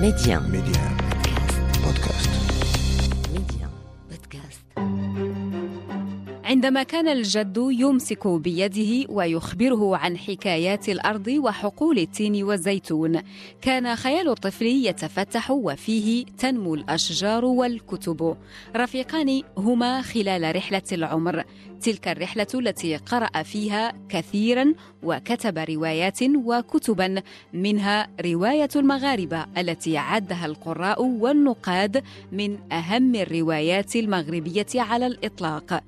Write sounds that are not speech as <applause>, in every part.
Média. Média. Podcast. عندما كان الجد يمسك بيده ويخبره عن حكايات الأرض وحقول التين والزيتون كان خيال الطفل يتفتح وفيه تنمو الأشجار والكتب. رفيقان هما خلال رحلة العمر تلك الرحلة التي قرأ فيها كثيرا وكتب روايات وكتبا منها رواية المغاربة التي عدها القراء والنقاد من أهم الروايات المغربية على الإطلاق.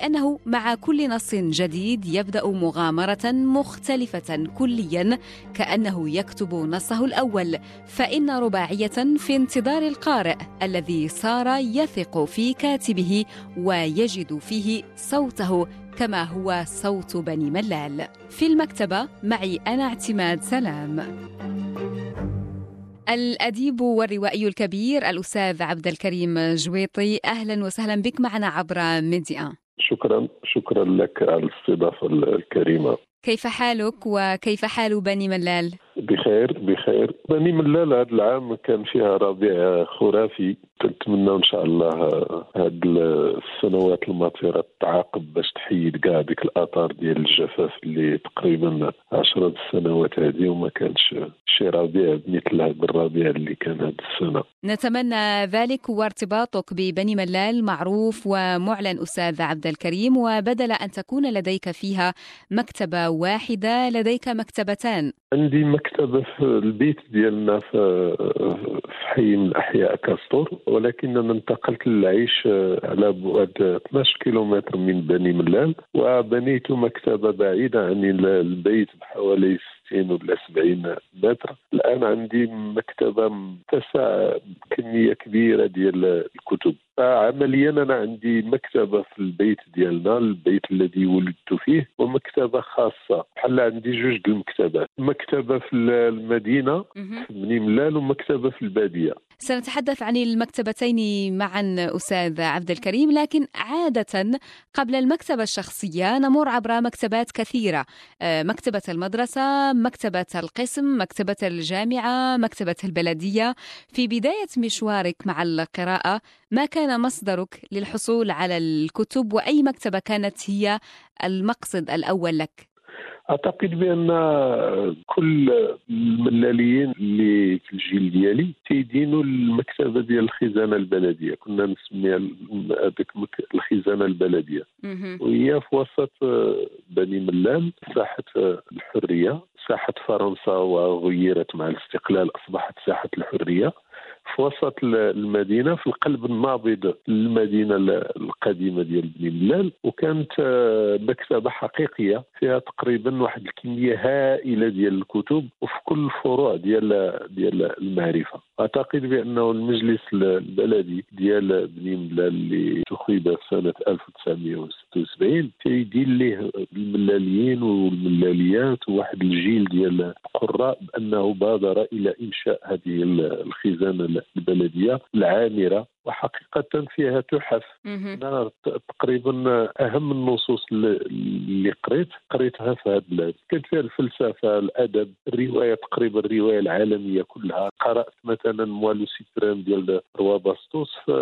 ولأنه مع كل نص جديد يبدأ مغامرة مختلفة كليا كأنه يكتب نصه الأول. فإن رباعية في انتظار القارئ الذي صار يثق في كاتبه ويجد فيه صوته كما هو صوت بني ملال. في المكتبة معي أنا اعتماد سلام. الأديب والروائي الكبير الأستاذ عبد الكريم جويطي أهلا وسهلا بك معنا عبر ميديا. شكرا شكرا لك على الاستضافة الكريمة كيف حالك وكيف حال بني ملال؟ بخير بخير. بني ملال هذا العام كان فيها ربيع خرافي. نتمنى إن شاء الله هاد السنوات المطيرة تعاقب باش تحيد كاع ديك الاثار ديال الجفاف اللي تقريبا عشرة سنوات هذه وما كانش شي ربيع مثل هذا الربيع اللي كان هذه السنة. نتمنى ذلك وارتباطك ببني ملال معروف ومعلن أستاذ عبد الكريم وبدل أن تكون لديك فيها مكتبة واحدة لديك مكتبتان. عندي مكتبة في البيت ديالنا في حي من أحياء كاستور ولكننا انتقلت للعيش على بعد 12 كيلومتر من بني ملال وبنيت مكتبة بعيدة عن البيت بحوالي 60 ولا 70 متر. الآن عندي مكتبة متسعة بكمية كبيرة ديال الكتب. فعمليا أنا عندي مكتبة في البيت ديالنا البيت الذي ولدت فيه ومكتبة خاصة. بحال عندي جوج المكتبات مكتبة في المدينة مهم. في بني ملال ومكتبة في البادية. سنتحدث عن المكتبتين معا أستاذ عبد الكريم لكن عادة قبل المكتبة الشخصية نمر عبر مكتبات كثيرة آه، مكتبة المدرسة مكتبة القسم مكتبة الجامعة مكتبة البلدية. في بداية مشوارك مع القراءة ما كان مصدرك للحصول على الكتب وأي مكتبة كانت هي المقصد الأول لك؟ أعتقد بأن كل الملاليين اللي في الجيل ديالي تيدينوا المكتبة ديال الخزانة البلدية. كنا نسميها هذيك الخزانة البلدية. وهي في وسط بني ملال ساحة الحرية ساحة فرنسا وغيرت مع الاستقلال أصبحت ساحة الحرية. في وسط ال- المدينة في القلب النابض للمدينة ال- القديمة ديال بني ملال. وكانت آه، مكتبة حقيقية فيها تقريبا واحد الكمية هائلة ديال الكتب وفي كل الفروع ديال ديال المعرفة. أعتقد بأنه المجلس البلدي ديال بني ملال اللي تخيب سنة 1976 تيدين ليه الملاليين والملاليات وواحد الجيل ديال القراء بأنه بادر إلى إنشاء هذه الخزانة البلدية العامرة. وحقيقة فيها تحف ت- تقريبا أهم النصوص اللي- قريت قريتها في هذا البلاد. كانت فيها الفلسفة الأدب الرواية تقريبا الرواية العالمية كلها. قرأت مثلا Moi le Suprême ديال روا باستوس في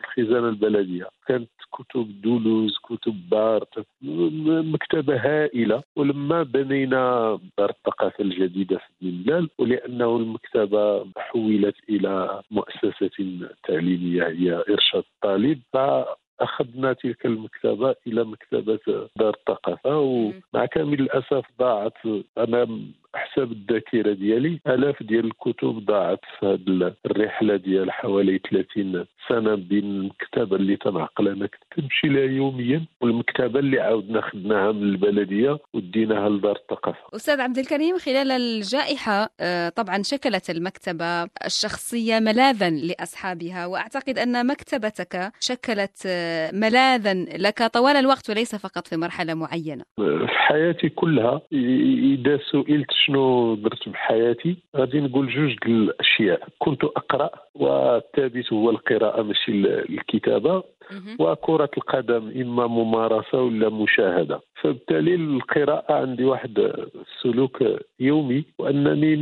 الخزانة البلدية. كانت كتب دولوز كتب بارت م- مكتبة هائلة. ولما بنينا دار الثقافة الجديدة في بن ملال ولأنه المكتبة حولت إلى مؤسسة تعليمية هي إرشاد الطالب فأخذنا تلك المكتبة إلى مكتبة دار الثقافة ومع كامل الأسف ضاعت أنا حسب الذاكرة ديالي آلاف ديال الكتب ضاعت في هذه الرحلة ديال حوالي 30 سنة بين المكتبه اللي تنعقل أنا كنت نمشي لها يوميا والمكتبة اللي عاودنا خدناها من البلدية وديناها لدار الثقافة. أستاذ عبد الكريم خلال الجائحة آه، طبعا شكلت المكتبة الشخصية ملاذا لأصحابها وأعتقد أن مكتبتك شكلت آه، ملاذا لك طوال الوقت وليس فقط في مرحلة معينة. في حياتي كلها إذا سئلت شنو درت بحياتي غادي نقول جوج الأشياء كنت أقرأ والثابت هو القراءة ماشي ال- الكتابة. وكرة القدم إما ممارسة ولا مشاهدة. فبالتالي القراءة عندي واحد السلوك يومي وأنني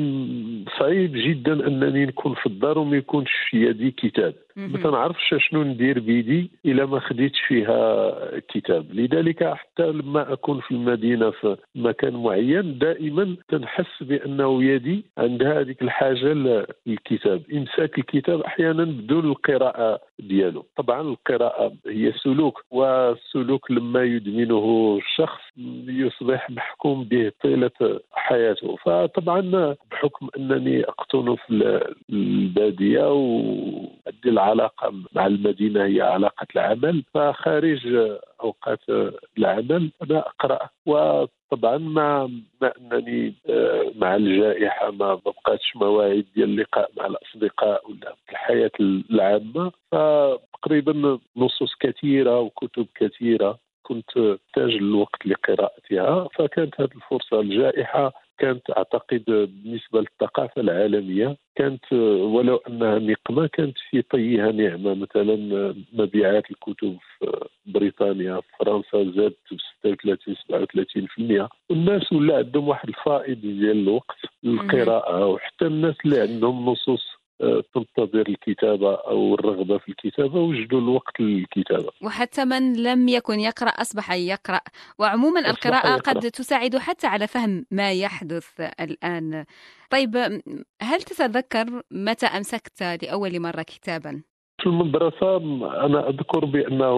صعيب جدا أنني نكون في الدار وما يكونش في يدي كتاب. ما تنعرفش شنو ندير بيدي إلا ما خديتش فيها كتاب. لذلك حتى لما أكون في المدينة في مكان معين دائما تنحس بأنه يدي عندها هذيك الحاجة للكتاب إمساك الكتاب أحيانا بدون القراءة ديالو. طبعا القراءة هي سلوك والسلوك لما يدمنه الشخص يصبح محكوم به طيلة حياته. فطبعا بحكم أنني اقطن في البادية وأدي العلاقة مع المدينة هي علاقة العمل. فخارج أوقات العمل أنا أقرأ. وطبعا مع ما أنني آه، مع الجائحة ما بقاتش مواعيد ديال اللقاء مع الأصدقاء ولا الحياة العامة. فتقريبا نصوص كثيرة وكتب كثيرة كنت احتاج الوقت لقراءتها. فكانت هذه الفرصة الجائحة كانت أعتقد بالنسبة للثقافة العالمية كانت ولو أنها نقمة كانت في طيها نعمة. مثلا مبيعات الكتب في بريطانيا في فرنسا زادت ب 36 37% والناس ولا عندهم واحد الفائض ديال الوقت للقراءه وحتى الناس اللي عندهم نصوص تنتظر الكتابة أو الرغبة في الكتابة وجدوا الوقت للكتابة وحتى من لم يكن يقرأ أصبح يقرأ وعموما القراءة يقرأ. قد تساعد حتى على فهم ما يحدث الآن طيب هل تتذكر متى أمسكت لأول مرة كتابا؟ في المدرسة أنا أذكر بأنه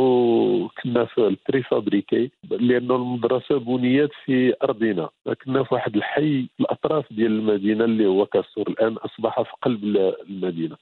كنا في البريفابريكي لأن المدرسة بنيت في أرضنا كنا في واحد الحي الأطراف ديال المدينة اللي هو كاسور الآن أصبح في قلب المدينة.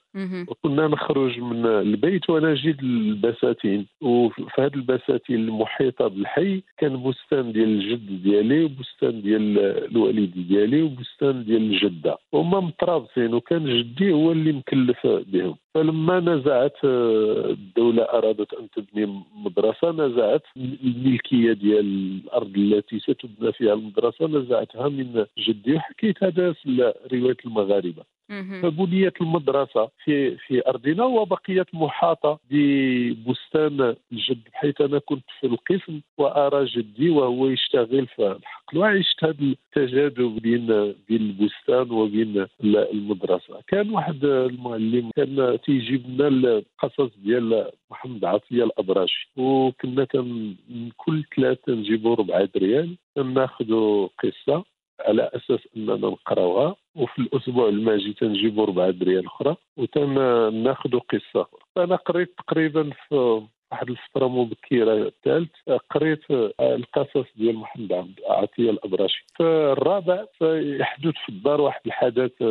وكنا نخرج من البيت ونجد البساتين وفي هذه البساتين المحيطة بالحي كان بستان ديال الجد ديالي وبستان ديال الوالد ديالي وبستان ديال الجدة. هما مترابطين وكان جدي هو اللي مكلف بهم. فلما نزعت آه، الدولة أرادت أن تبني مدرسة نزعت. الملكية ديال الأرض التي ستبنى فيها المدرسة نزعتها من جدي وحكيت هذا في رواية المغاربة. فبنيت المدرسة في في أرضنا وبقيت محاطة ببستان الجد حيث أنا كنت في القسم وأرى جدي وهو يشتغل في الحقل وعشت هذا التجاذب بين بين البستان وبين المدرسة. كان واحد المعلم كان تيجيب لنا القصص ديال محمد عطية الأبراشي وكنا من كل ثلاثة نجيبوا ربعة ريال ناخذوا قصة. على أساس أننا نقراوها وفي الأسبوع الماجي تنجيبوا ربعة دريال أخرى وتناخذوا قصة. أخرى فانا قريت تقريبا في واحد الفترة مبكرة الثالث قريت القصص ديال محمد عبد عطية الابراشي فالرابع سيحدث في الدار واحد الحدث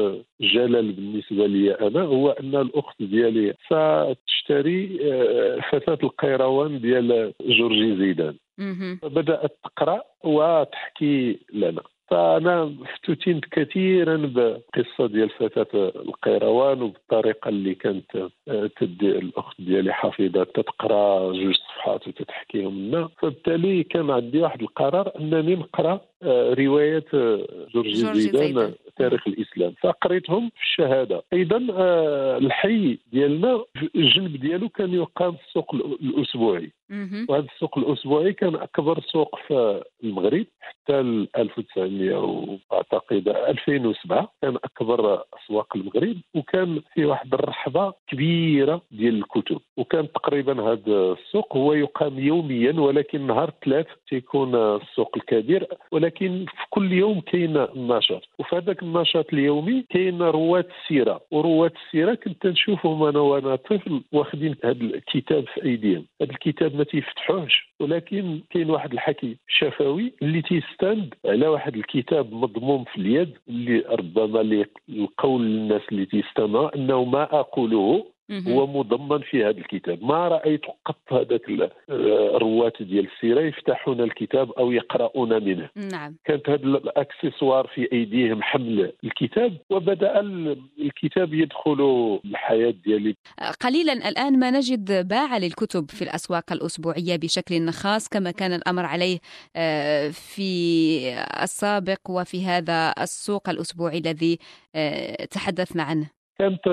جلل بالنسبة لي أنا هو أن الأخت ديالي ستشتري آه، فتاة القيروان ديال جورجي زيدان. بدأت تقرأ وتحكي لنا. فأنا افتتنت كثيرا بقصة ديال فتاة القيروان وبالطريقة اللي كانت تدي الأخت ديالي حفيظه تتقرأ جوج صفحات وتتحكيهم لنا فبالتالي كان عندي واحد القرار أنني نقرأ آه، رواية جورج زيدان تاريخ الإسلام. فقريتهم في الشهادة. أيضا آه، الحي ديالنا الجنب ديالو كان يقام السوق الأسبوعي. وهذا السوق الأسبوعي كان أكبر سوق في المغرب. حتى 1900 وأعتقد 2007 كان أكبر أسواق المغرب. وكان فيه واحد الرحبة كبيرة ديال الكتب. وكان تقريبا هذا السوق هو يقام يوميا ولكن نهار الثلاث تيكون السوق الكبير. ولكن في كل يوم كاين نشاط وفي هذاك النشاط اليومي كاين رواد السيرة. ورواد السيرة كنت نشوفهم أنا وأنا طفل واخدين هذا الكتاب في أيديهم. هذا الكتاب ما تيفتحوش ولكن كاين واحد الحكي شفوي اللي تيستند على واحد الكتاب مضموم في اليد اللي ربما لقول الناس اللي تيستمع أنه ما أقوله هو مضمن في هذا الكتاب. ما رأيت قط هذاك الرواة ديال السيرة يفتحون الكتاب أو يقرؤون منه. نعم. كانت هذا الأكسسوار في أيديهم حمل الكتاب وبدأ الكتاب يدخل الحياة ديالي. قليلا الآن ما نجد باع للكتب في الأسواق الأسبوعية بشكل خاص كما كان الأمر عليه آه، في السابق وفي هذا السوق الأسبوعي الذي آه، تحدثنا عنه. كانت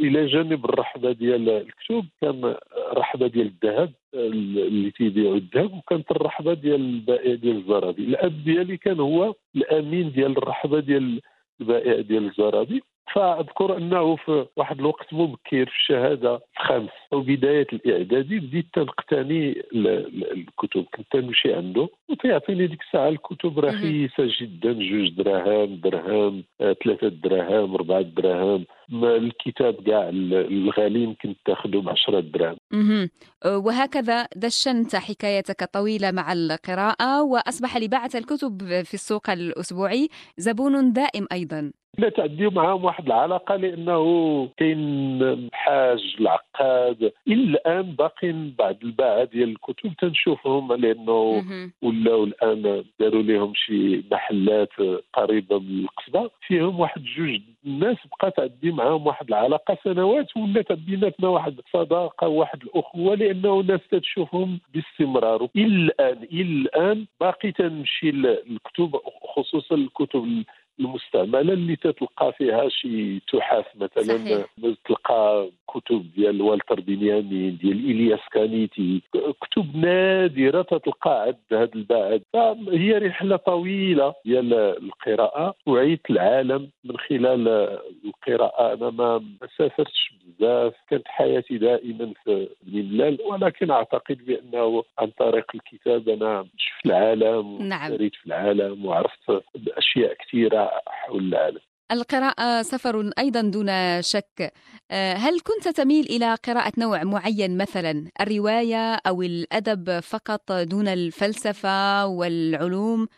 إلى جانب الرحبة ديال الكتب كان رحبه ديال الذهب اللي تيبيعوا الذهب وكانت الرحبة ديال البائع ديال الزرابي. الأب ديالي كان هو الأمين ديال الرحبة ديال البائع ديال الزرابي. فأذكر أنه في واحد الوقت مبكر في الشهادة خامس أو بداية الإعدادي بديت تنقتني الكتب. كنت تنمشي عنده وتيعطيني ديك الساعة الكتب رخيصة جدا جوج دراهم درهم آه، ثلاثة دراهم أربعة دراهم. الكتاب كاع الغالي يمكن تاخذه ب 10 دراهم وهكذا دشنت حكايتك طويله مع القراءة وأصبح لباعه الكتب في السوق الأسبوعي زبون دائم أيضا. لا تعديو معاهم واحد العلاقة لأنه كاين حاج العقاد. إلى الآن باقين بعض الباعه ديال الكتب تنشوفهم لأنه ولاو الآن داروا لهم شي محلات قريبة من القصبة. فيهم واحد جوج الناس بقات تعدي معاهم واحد العلاقة سنوات ولات بيناتنا واحد الصداقه واحد الأخوة لأنه الناس تشوفهم باستمرار. إلى الآن إلى الآن باقي تنمشي الكتب خصوصا الكتب المستعمله اللي تتلقى فيها شي تحف مثلا صحيح. تلقى كتب ديال والتر بنيامين ديال إلياس كانيتي كتب نادرة تتلقى عند هذا البعد فهي رحلة طويلة ديال القراءة وعيت العالم من خلال القراءة أنا ما سافرتش بزاف كانت حياتي دائما في بني ملال ولكن أعتقد بأنه عن طريق الكتاب أنا شفت العالم نعم. في العالم وعرفت أشياء كثيرة حول العالم. القراءة سفر أيضا دون شك. آه، هل كنت تميل إلى قراءة نوع معين مثلا الرواية أو الأدب فقط دون الفلسفة والعلوم؟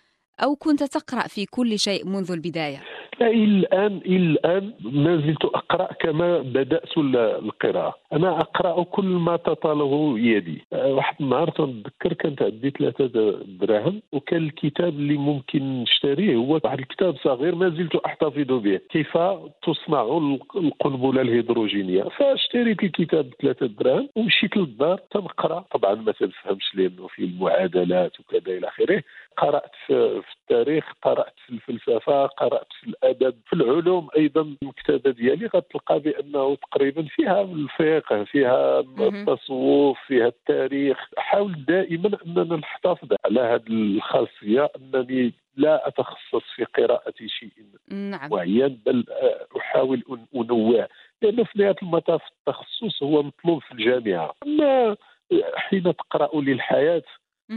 أو كنت تقرأ في كل شيء منذ البداية؟ إلى الان إلى الآن ما زلت أقرأ كما بدأت القراءة. أنا أقرأ كل ما تطاله يدي. واحد النهار تنذكر كانت عندي ثلاثة دراهم وكان الكتاب اللي ممكن نشتريه هو واحد الكتاب صغير ما زلت أحتفظ به. كيف تصنع القنبله الهيدروجينية. فاشتريت الكتاب بثلاثه دراهم ومشيت للدار تنقرأ. طبعا ما تنفهمش لأنه فيه المعادلات وكذا إلى آخره. قرأت في التاريخ قرأت في الفلسفة قرأت في الأدب في العلوم أيضا المكتبة ديالي غتلقى بأنه تقريبا فيها الفقه فيها التصوف فيها التاريخ. أحاول دائما أننا نحتفظ على هذه الخاصية أنني لا أتخصص في قراءة شيء. نعم. معين بل أحاول أنوع لأنه في نهاية المطاف التخصص هو مطلوب في الجامعة. أما حين تقرأ للحياة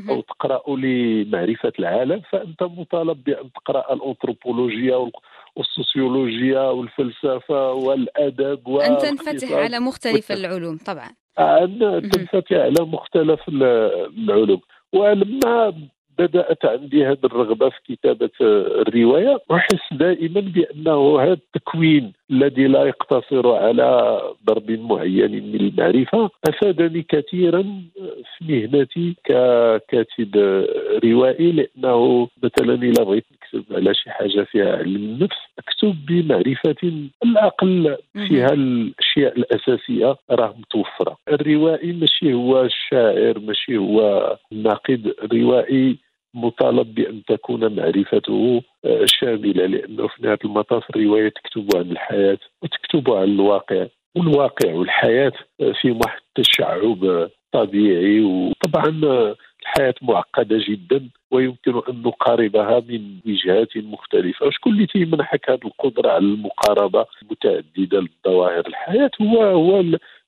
أو تقرأ لمعرفة العالم فأنت مطالب بأن تقرأ الأنثروبولوجيا والسوسيولوجيا والفلسفة والأدب أن تنفتح على مختلف العلوم طبعا. أن تنفتح على مختلف العلوم. ولما بدأت عندي هذه الرغبة في كتابة الرواية أحس دائما بأنه هذا التكوين الذي لا يقتصر على ضرب معين من المعرفة أفادني كثيرا في مهنتي ككاتب روائي لأنه مثلا اذا بغيت نكتب على شي حاجة فيها علم النفس أكتب بمعرفة الاقل فيها الاشياء الأساسية راه متوفرة. الروائي ماشي هو الشاعر ماشي هو الناقد الروائي مطالب بأن تكون معرفته آه، شاملة لأنه في نهاية المطاف الرواية تكتب عن الحياة وتكتب عن الواقع والواقع والحياة آه، فيهم واحد التشعب طبيعي. وطبعا آه، الحياة معقدة جدا ويمكن أن نقاربها من وجهات مختلفة. وشكون اللي تيمنحك هذه القدرة على المقاربة المتعددة للظواهر الحياة؟ هو هو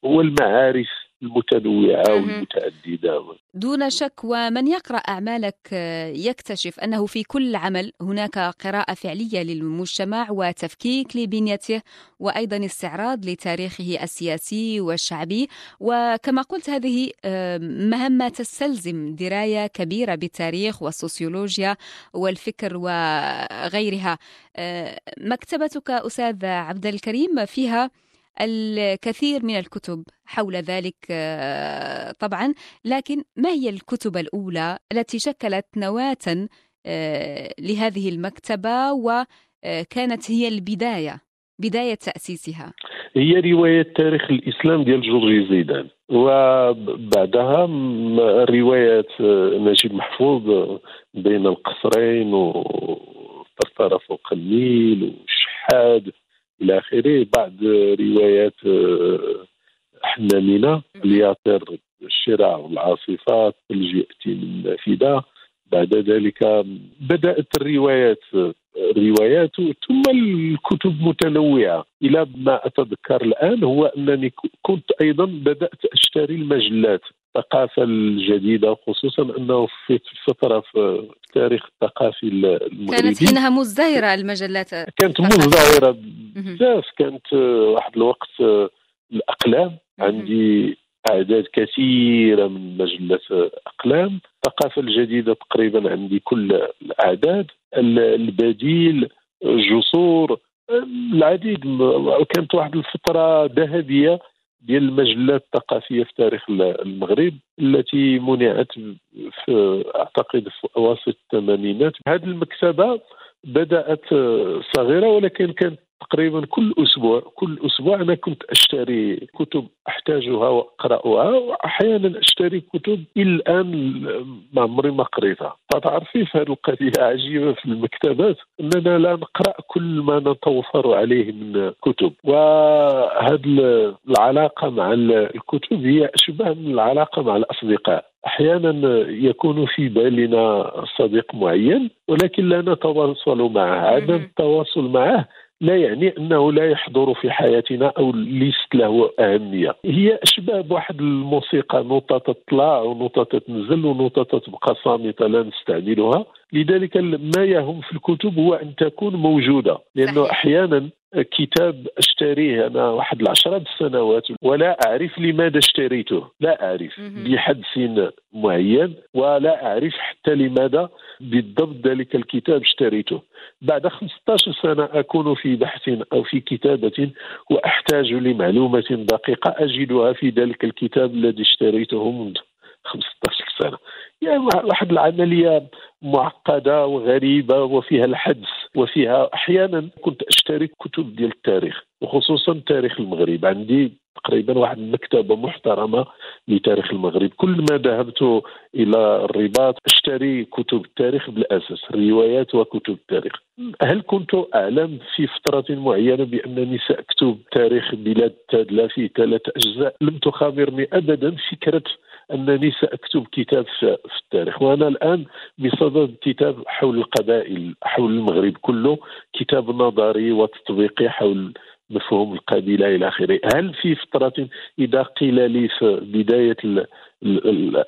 هو المعارف المتنوعة والمتعددة. دون شك ومن يقرأ أعمالك آه، يكتشف أنه في كل عمل هناك قراءة فعلية للمجتمع وتفكيك لبنيته وأيضا استعراض لتاريخه السياسي والشعبي. وكما قلت هذه آه، مهمة تستلزم دراية كبيرة بالتاريخ والسوسيولوجيا والفكر وغيرها. آه، مكتبتك أستاذ عبد الكريم فيها الكثير من الكتب حول ذلك آه، طبعا. لكن ما هي الكتب الأولى التي شكلت نواة آه، لهذه المكتبة وكانت هي البداية بداية تأسيسها؟ هي رواية تاريخ الإسلام ديال جورجي زيدان. وبعدها رواية آه، نجيب محفوظ بين القصرين وطرطرة فوق النيل والشحاد إلى آخره. بعض روايات آه، حنامنه الياطر الشراع والعاصفات الثلج ياتي من نافذه بعد ذلك بدأت الروايات الروايات ثم الكتب متنوعة. إلى ما أتذكر الآن هو أنني كنت أيضا بدأت أشتري المجلات. الثقافة الجديدة خصوصا أنه في فترة في التاريخ الثقافي المغربي كانت حينها مزدهرة المجلات. كانت مزدهرة بزاف. كانت واحد الوقت الأقلام. عندي أعداد كثيرة من مجلة أقلام. الثقافة الجديدة تقريبا عندي كل الأعداد. البديل جسور العديد. كانت واحد الفترة ذهبية ديال المجلات الثقافية في تاريخ المغرب التي منعت في أعتقد في اواسط الثمانينات. هذه المكتبة بدأت صغيرة ولكن كانت تقريبا كل أسبوع كل أسبوع أنا كنت أشتري كتب أحتاجها وأقرأها واحيانا أشتري كتب إلى الآن ما عمري ما قريتها. فتعرفي في هذه القضية عجيبة في المكتبات أننا لا نقرأ كل ما نتوفر عليه من كتب. وهذه العلاقة مع الكتب هي أشبه من العلاقة مع الأصدقاء. أحيانا يكون في بالنا صديق معين ولكن لا نتواصل معه. عدم التواصل معه لا يعني أنه لا يحضر في حياتنا أو ليست له أهمية. هي اشبه بواحد الموسيقى نوطه تطلع ونوطه تنزل ونوطه تبقى صامتة لا نستعملها. لذلك ما يهم في الكتب هو أن تكون موجودة لأنه أحيانا كتاب اشتريه أنا واحد العشرة سنوات ولا أعرف لماذا اشتريته لا أعرف بحد سن معين ولا أعرف حتى لماذا بالضبط ذلك الكتاب اشتريته. بعد 15 سنة أكون في بحث أو في كتابة وأحتاج لمعلومة دقيقة أجدها في ذلك الكتاب الذي اشتريته منذ 15 سنة يعني واحد العملية معقدة وغريبة وفيها الحدس وفيها أحيانا كنت أشتري كتب ديال التاريخ وخصوصا تاريخ المغرب. عندي تقريبا واحد المكتبة محترمة لتاريخ المغرب. كل ما ذهبت إلى الرباط أشتري كتب التاريخ بالأساس روايات وكتب التاريخ. هل كنت أعلم في فترة معينة بأنني سأكتب تاريخ بلاد تادله في ثلاث أجزاء؟ لم تخابرني ابدا. فكرة أنني سأكتب كتاب في التاريخ. وأنا الآن بصدد كتاب حول القبائل حول المغرب كله كتاب نظري وتطبيقي حول مفهوم القبيلة إلى آخره. هل في فترة إذا قيل لي في بداية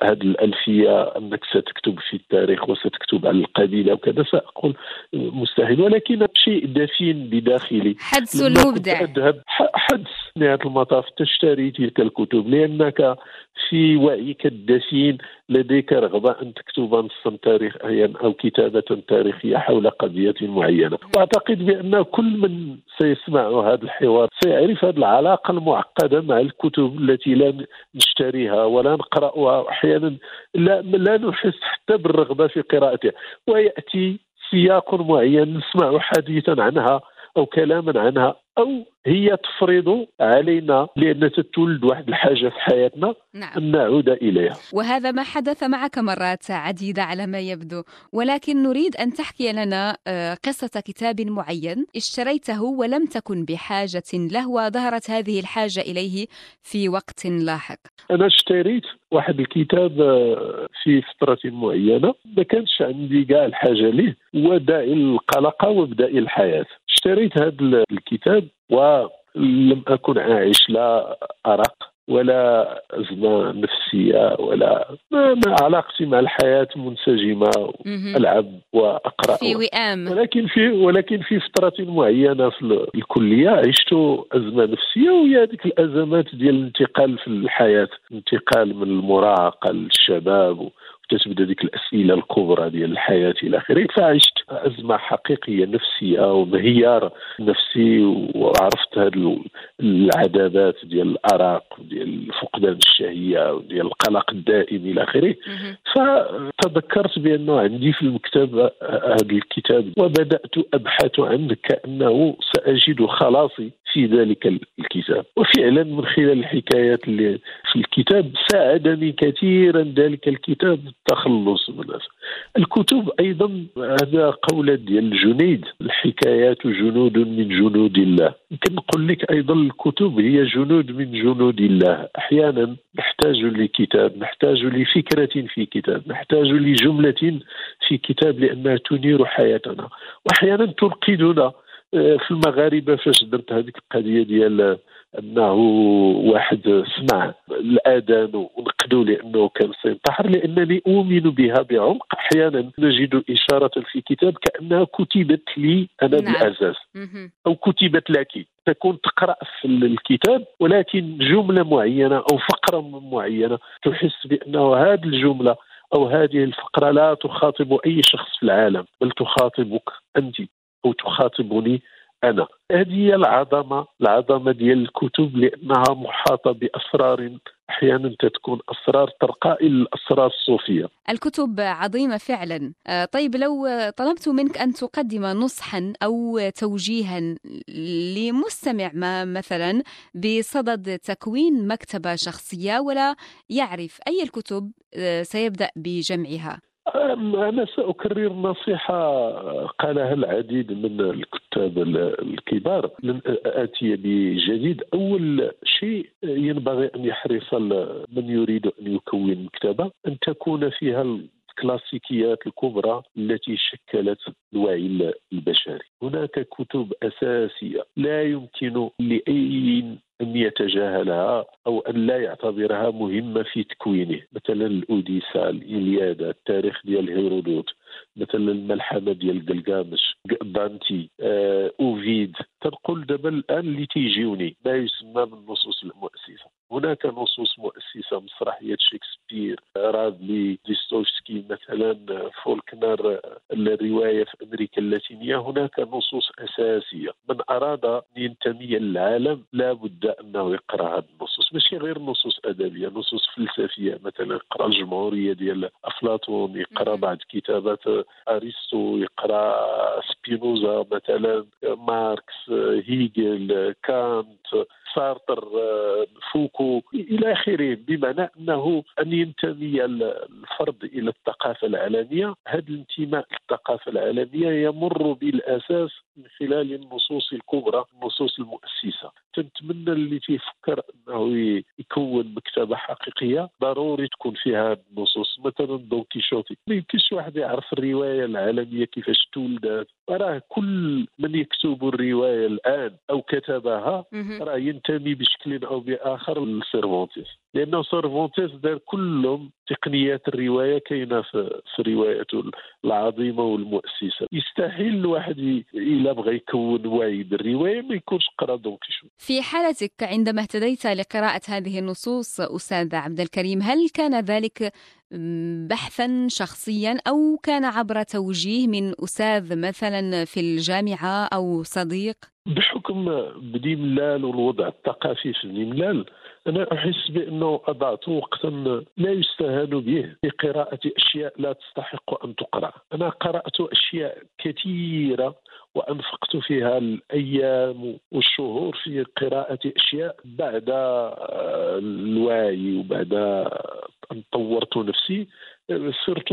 هذه الألفية أنك ستكتب في التاريخ وستكتب على القبيلة وكذا سأقول مستحيل. ولكن شيء دفين بداخلي. حدس المبدع. أذهب حدس نهاية المطاف تشتري تلك الكتب. لأنك في وعيك الدفين لديك رغبة أن تكتب نصا تاريخيا أو كتابة تاريخية حول قضية معينة. وأعتقد بأن كل من سيسمع هذا الحوار سيعرف هذه العلاقة المعقدة مع الكتب التي لا نشتريها ولا نقرأها أحيانا لا, لا نحس حتى بالرغبة في قراءتها. ويأتي سياق معين نسمع حديثا عنها أو كلاما عنها. أو هي تفرض علينا لأن تولد واحد الحاجة في حياتنا نعم. أن نعود إليها. وهذا ما حدث معك مرات عديدة على ما يبدو. ولكن نريد أن تحكي لنا آه، قصة كتاب معين اشتريته ولم تكن بحاجة له وظهرت هذه الحاجة إليه في وقت لاحق. أنا اشتريت واحد الكتاب آه، في فترة معينة. ما كانش عندي كاع الحاجة ليه. وداعي القلق وبدائي الحياة. اشتريت هذا الكتاب ولم أكن أعيش لا أرق ولا أزمة نفسية ولا ما, ما علاقتي مع الحياة منسجمة ألعب وأقرأ. في وئام. ولكن في ولكن في فترة معينة في الكلية عشت أزمة نفسية وهي هذيك الأزمات ديال الانتقال في الحياة انتقال من المراهقة للشباب تتبدا ديك الأسئلة الكبرى ديال الحياة إلى آخره. فعشت أزمة حقيقية نفسية وانهيار نفسي وعرفت هذه العذابات ديال الأرق وديال فقدان الشهية وديال القلق الدائم إلى آخره. فتذكرت بانه عندي في المكتب هذا الكتاب وبدأت أبحث عنه كأنه سأجد خلاصي في ذلك الكتاب. وفعلا من خلال الحكايات اللي في الكتاب ساعدني كثيرا ذلك الكتاب. التخلص من الكتب أيضا هذا قولة ديال الجنيد الحكايات جنود من جنود الله. يمكن نقول لك أيضا الكتب هي جنود من جنود الله. أحيانا نحتاج لكتاب نحتاج لفكرة في كتاب نحتاج لجملة في كتاب لأنها تنير حياتنا. واحيانا تنقذنا. آه، في المغاربة فاش درت هذيك القضية ديال أنه واحد سمع الآذان ونقدوا لأنه كان سينتحر لأنني أؤمن بها بعمق. أحيانا نجد إشارة في كتاب كأنها كتبت لي أنا نعم. بالاساس أو كتبت لك تكون تقرأ في الكتاب ولكن جملة معينة أو فقرة معينة تحس بانه هذه الجملة أو هذه الفقرة لا تخاطب أي شخص في العالم بل تخاطبك أنت. أو تخاطبني أنا هذه هي العظمة العظمة ديال الكتب لأنها محاطة بأسرار أحيانا تكون أسرار ترقى إلى الاسرار الصوفية. الكتب عظيمة فعلا، آه، طيب لو طلبت منك أن تقدم نصحا أو توجيها لمستمع ما مثلا بصدد تكوين مكتبة شخصية ولا يعرف أي الكتب آه، سيبدأ بجمعها. أنا سأكرر نصيحة قالها العديد من الكتاب الكبار. لن آتي بجديد. أول شيء ينبغي أن يحرص من يريد أن يكون مكتبة. أن تكون فيها الكلاسيكيات الكبرى التي شكلت الوعي البشري. هناك كتب أساسية لا يمكن لأي أن يتجاهلها أو أن لا يعتبرها مهمة في تكوينه. مثلا الأوديسا الإليادا التاريخ ديال هيرودوت مثلا الملحمة ديال قلقامش دانتي آه، أوفيد. تنقول دابا الآن اللي تيجيوني ما يسمى بالنصوص المؤسسة. هناك نصوص مؤسسة مسرحية شكسبير رادلي ديستوفسكي مثلا فولكنر الرواية في أمريكا اللاتينية. هناك نصوص أساسية. من أراد أن ينتمي للعالم لا بد أنه يقرأ هذه النصوص ماشي غير نصوص أدبية نصوص فلسفية. مثلا يقرأ الجمهورية ديال أفلاطون يقرأ بعض كتابات أرسطو يقرأ سبينوزا مثلا ماركس هيجل كانت. سارتر فوكو إلى آخره بمعنى أنه أن ينتمي الفرد إلى الثقافة العالمية. هذا الانتماء للثقافة العالمية يمر بالأساس من خلال النصوص الكبرى النصوص المؤسسة. تنتمنى اللي تيفكر أنه يكون مكتبة حقيقية ضروري تكون فيها النصوص مثلا دون كيشوتي. ما يمكنش واحد يعرف الرواية العالمية كيفاش تولدت. راه كل من يكتب الرواية الآن أو كتبها راه ينتمي بشكل أو بآخر لسيرفونتيس لأنه سيرفونتيس دار كلهم تقنيات الرواية كاينة في روايته العظيمة والمؤسسة. يستحيل الواحد إلا بغى يكون وعي بالرواية ما يكونش قرأ في حالتك عندما اهتديت لقراءة هذه النصوص أستاذ عبد الكريم هل كان ذلك بحثا شخصيا أو كان عبر توجيه من أستاذ مثلا في الجامعة أو صديق؟ بحكم بدي ملال والوضع الثقافي في ملال أنا أحس بأنه أضعت وقتا لا يستهان به في قراءة أشياء لا تستحق أن تقرأ. أنا قرأت أشياء كثيرة وأنفقت فيها الأيام والشهور في قراءة أشياء بعد الوعي وبعد أن طورت نفسي. صرت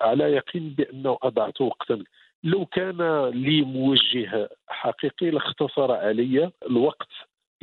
على يقين بأنه أضعت وقتا. لو كان لي موجه حقيقي لاختصر علي الوقت.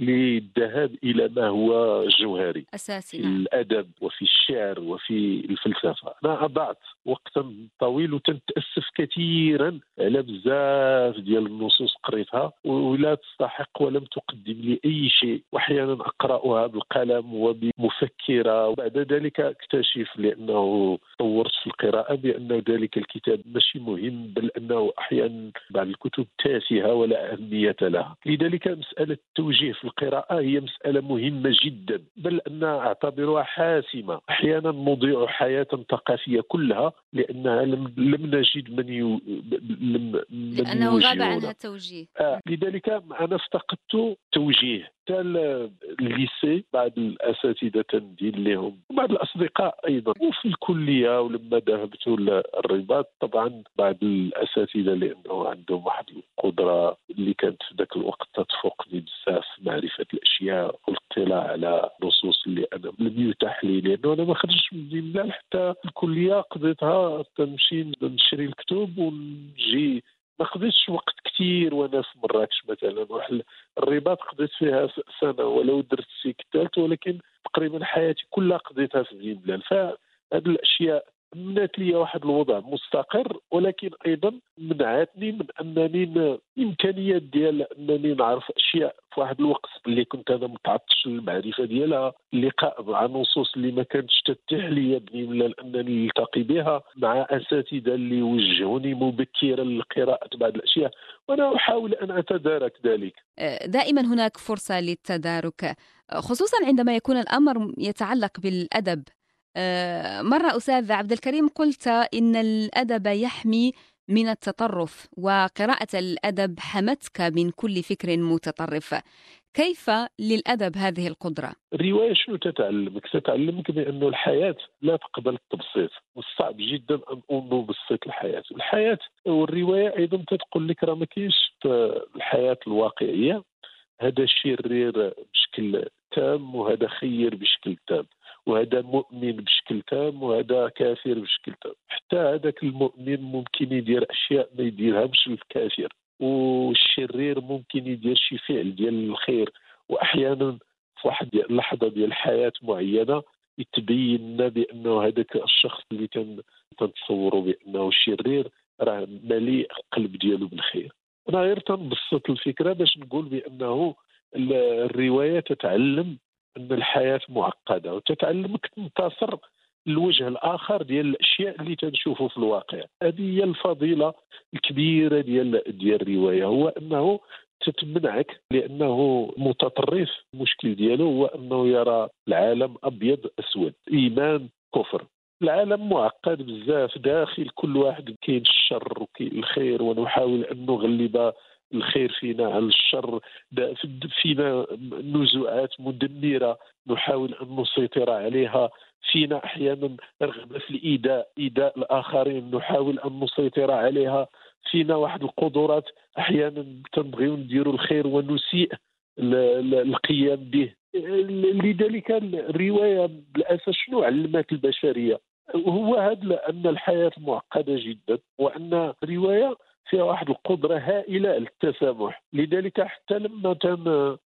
للذهاب إلى ما هو جوهري أساسي في نعم. الأدب وفي الشعر وفي الفلسفة. أنا أضعت وقتا طويل وتنتأسف كثيرا على بزاف ديال النصوص قريتها ولا تستحق ولم تقدم لي أي شيء. واحيانا أقرأها بالقلم وبمفكرة. وبعد ذلك أكتشف لأنه طورت في القراءة بأن ذلك الكتاب ماشي مهم بل أنه أحيانا بعض الكتب تافهة ولا أهمية لها. لذلك مسألة التوجيه في القراءة هي مسألة مهمة جدا بل أن أعتبرها حاسمة. أحيانا نضيع حياة ثقافية كلها لأنها لم, لم نجد من, يو لم من لأنه غاب عنها التوجيه آه لذلك أنا افتقدت توجيه. حتى الليسي بعض الأساتذة تندين لهم وبعض الأصدقاء أيضا. وفي الكلية ولما ذهبت الرباط طبعا بعض الأساتذة لأنه عندهم واحد القدرة اللي كانت في ذاك الوقت تتفوقني بزاف معرفة الأشياء والاطلاع على نصوص اللي أنا لم يتاح لي لأنه أنا ما خرجتش من الدين حتى الكلية قضيتها تنمشي نشري الكتب ونجي ما وقت كثير وأنا في مراكش مثلا واحد الرباط قضيت فيها سنة ولو درت سيكتالت ولكن تقريبا حياتي كلها قضيتها في بلال فهذه الأشياء منات لي واحد الوضع مستقر ولكن أيضا منعتني من أنني الامكانيات ديال أنني نعرف أشياء في واحد الوقت اللي كنت أنا متعطش للمعرفه ديالها اللقاء مع نصوص اللي ما كانتش تتيح لي بني ولا أنني نلتقي بها مع أساتذة اللي وجهوني مبكرا لقراءه بعض الأشياء. وأنا أحاول أن أتدارك ذلك. دائما هناك فرصة للتدارك خصوصا عندما يكون الأمر يتعلق بالأدب. مرة أستاذ عبد الكريم قلت إن الأدب يحمي من التطرف وقراءة الأدب حمتك من كل فكر متطرف كيف للأدب هذه القدرة؟ الرواية شنو تتعلمك؟ تتعلمك بأنه الحياة لا تقبل التبسيط والصعب جدا أن نبسط الحياة الحياة والرواية أيضا تقول لك راه ما كاينش الحياة الواقعية هذا شرير بشكل تام وهذا خير بشكل تام وهذا مؤمن بشكل تام وهذا كافر بشكل تام. حتى هذاك المؤمن ممكن يدير أشياء ما يديرهاش الكافر. والشرير ممكن يدير شي فعل ديال الخير. وأحيانا في واحد اللحظه ديال الحياة معينة يتبين لنا بأنه هذاك الشخص اللي تنتصوروا بأنه شرير راه مليء القلب ديالو بالخير. أنا غير تنبسط الفكرة باش نقول بأنه الرواية تتعلم الحياة معقدة وتتعلمك تنتصر الوجه الآخر ديال الأشياء اللي تنشوفه في الواقع. هذه هي الفضيلة الكبيرة ديال ديال الرواية هو أنه تتمنعك لأنه متطرف المشكل ديالو هو أنه يرى العالم أبيض أسود إيمان كفر. العالم معقد بزاف داخل كل واحد كاين الشر وكاين الخير ونحاول أن نغلب الخير فينا على الشر فينا نزوعات مدمرة نحاول أن نسيطر عليها فينا أحيانا رغبة في الايذاء ايذاء الآخرين نحاول أن نسيطر عليها فينا واحد القدرات أحيانا تنبغيو نديروا الخير ونسيء القيام به. لذلك الرواية بالاساس شنو علمت البشرية؟ هو هذا ان الحياة معقدة جدا وأن الروايه فيها واحد القدرة هائلة للتسامح لذلك حتى لما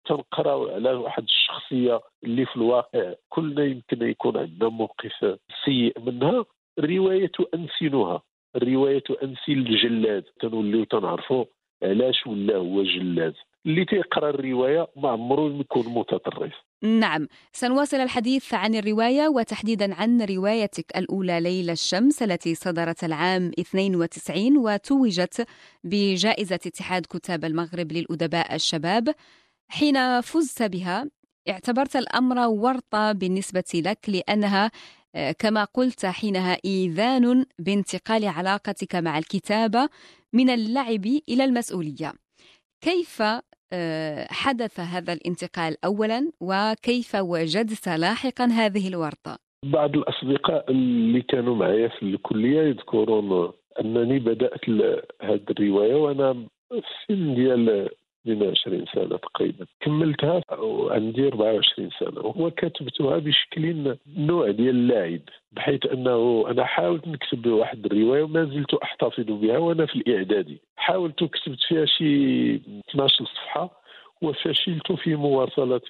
تنقراو على واحد الشخصية اللي في الواقع كلنا يمكن يكون عندنا موقف سيء منها الروايه تؤنسنها الروايه تؤنسن الجلاد. تنوليو تنعرفوا علاش ولا هو جلاد اللي تيقرا الرواية ما عمره يكون متطرف. نعم. سنواصل الحديث عن الرواية وتحديدا عن روايتك الأولى ليلى الشمس التي صدرت العام 92 وتوجت بجائزة اتحاد كتاب المغرب للأدباء الشباب. حين فزت بها اعتبرت الأمر ورطة بالنسبة لك لأنها كما قلت حينها إيذان بانتقال علاقتك مع الكتابة من اللعب إلى المسؤولية كيف آه، حدث هذا الانتقال أولا وكيف وجدت لاحقا هذه الورطة؟ بعض الأصدقاء اللي كانوا معي في الكلية يذكرون أنني بدأت هذه الرواية وأنا في السن ديال 22 سنة تقريبا. كملتها وعندي 24 سنة. وكتبتها بشكل نوع ديال اللاعب بحيث أنه أنا حاولت نكتب واحد الرواية وما زلت أحتفظ بها وأنا في الإعدادي. حاولت كتبت فيها شي 12 صفحة وفشلت في مواصلة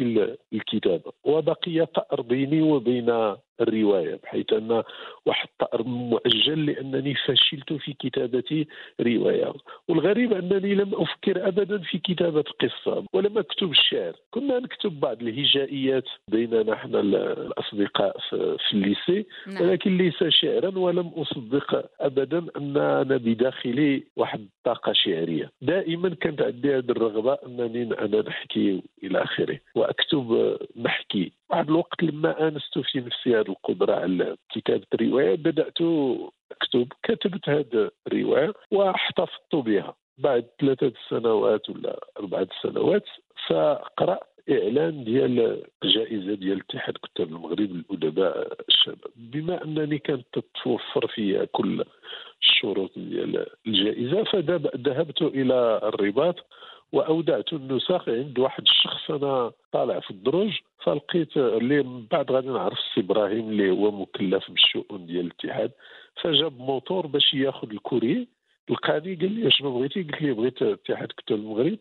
الكتابة. وبقي طأر بيني وبين الرواية بحيث أن واحد الطأر مؤجل لأنني فشلت في كتابة رواية. والغريب أنني لم أفكر ابدا في كتابة قصه ولم أكتب الشعر. كنا نكتب بعض الهجائيات بيننا إحنا الأصدقاء في الليسي نعم. ولكن ليس شعرا ولم أصدق ابدا أن أنا بداخلي واحد الطاقة شعرية. دائما كانت عندي هذه الرغبة أنني أنا نحكي إلى آخره وأكتب نحكي. بعد الوقت لما أنست في نفسي هذه القدرة على كتابه الروايه بدأت أكتب كتبت هذه الرواية واحتفظت بها. بعد ثلاثة سنوات ولا أربعة سنوات فقرأت إعلان ديال الجائزه ديال اتحاد كتاب المغرب للأدباء الشباب. بما أنني كانت تتوفر فيها كل الشروط ديال الجائزة فذهبت إلى الرباط واودعت النسخ عند واحد الشخص أنا طالع في الدروج فلقيت اللي من بعد غادي نعرف السي إبراهيم اللي هو مكلف بالشؤون ديال الاتحاد فجاب موتور باش ياخذ ال courrier لقاني قال لي شنو بغيتي؟ قلت لي بغيت اتحاد كتاب المغرب.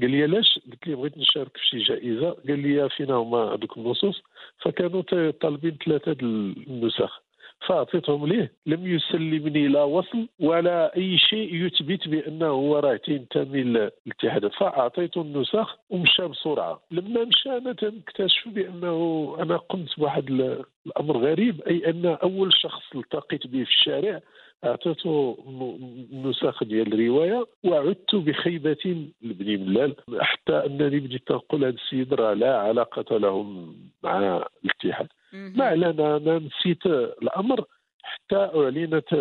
قال لي علاش؟ قلت لي بغيت نشارك في شي جائزة. قال لي فينا هما هذوك النصوص. فكانوا طالبين ثلاثة النسخ فاعطيتهم ليه؟ لم يسلمني لا وصل ولا أي شيء يثبت بأنه هو راه تينتمي للاتحاد فاعطيته النسخ ومشى بسرعة. لما مشى أنا تنكتشف بأنه أنا قمت بواحد الأمر غريب أي أن أول شخص التقيت به في الشارع أعطيته نسخ ديال الرواية وعدت بخيبة لبني ملال حتى أنني بديت نقول هذا السيد راه لا علاقة له مع الاتحاد. ما علينا أنا نسيت الأمر حتى أعلنت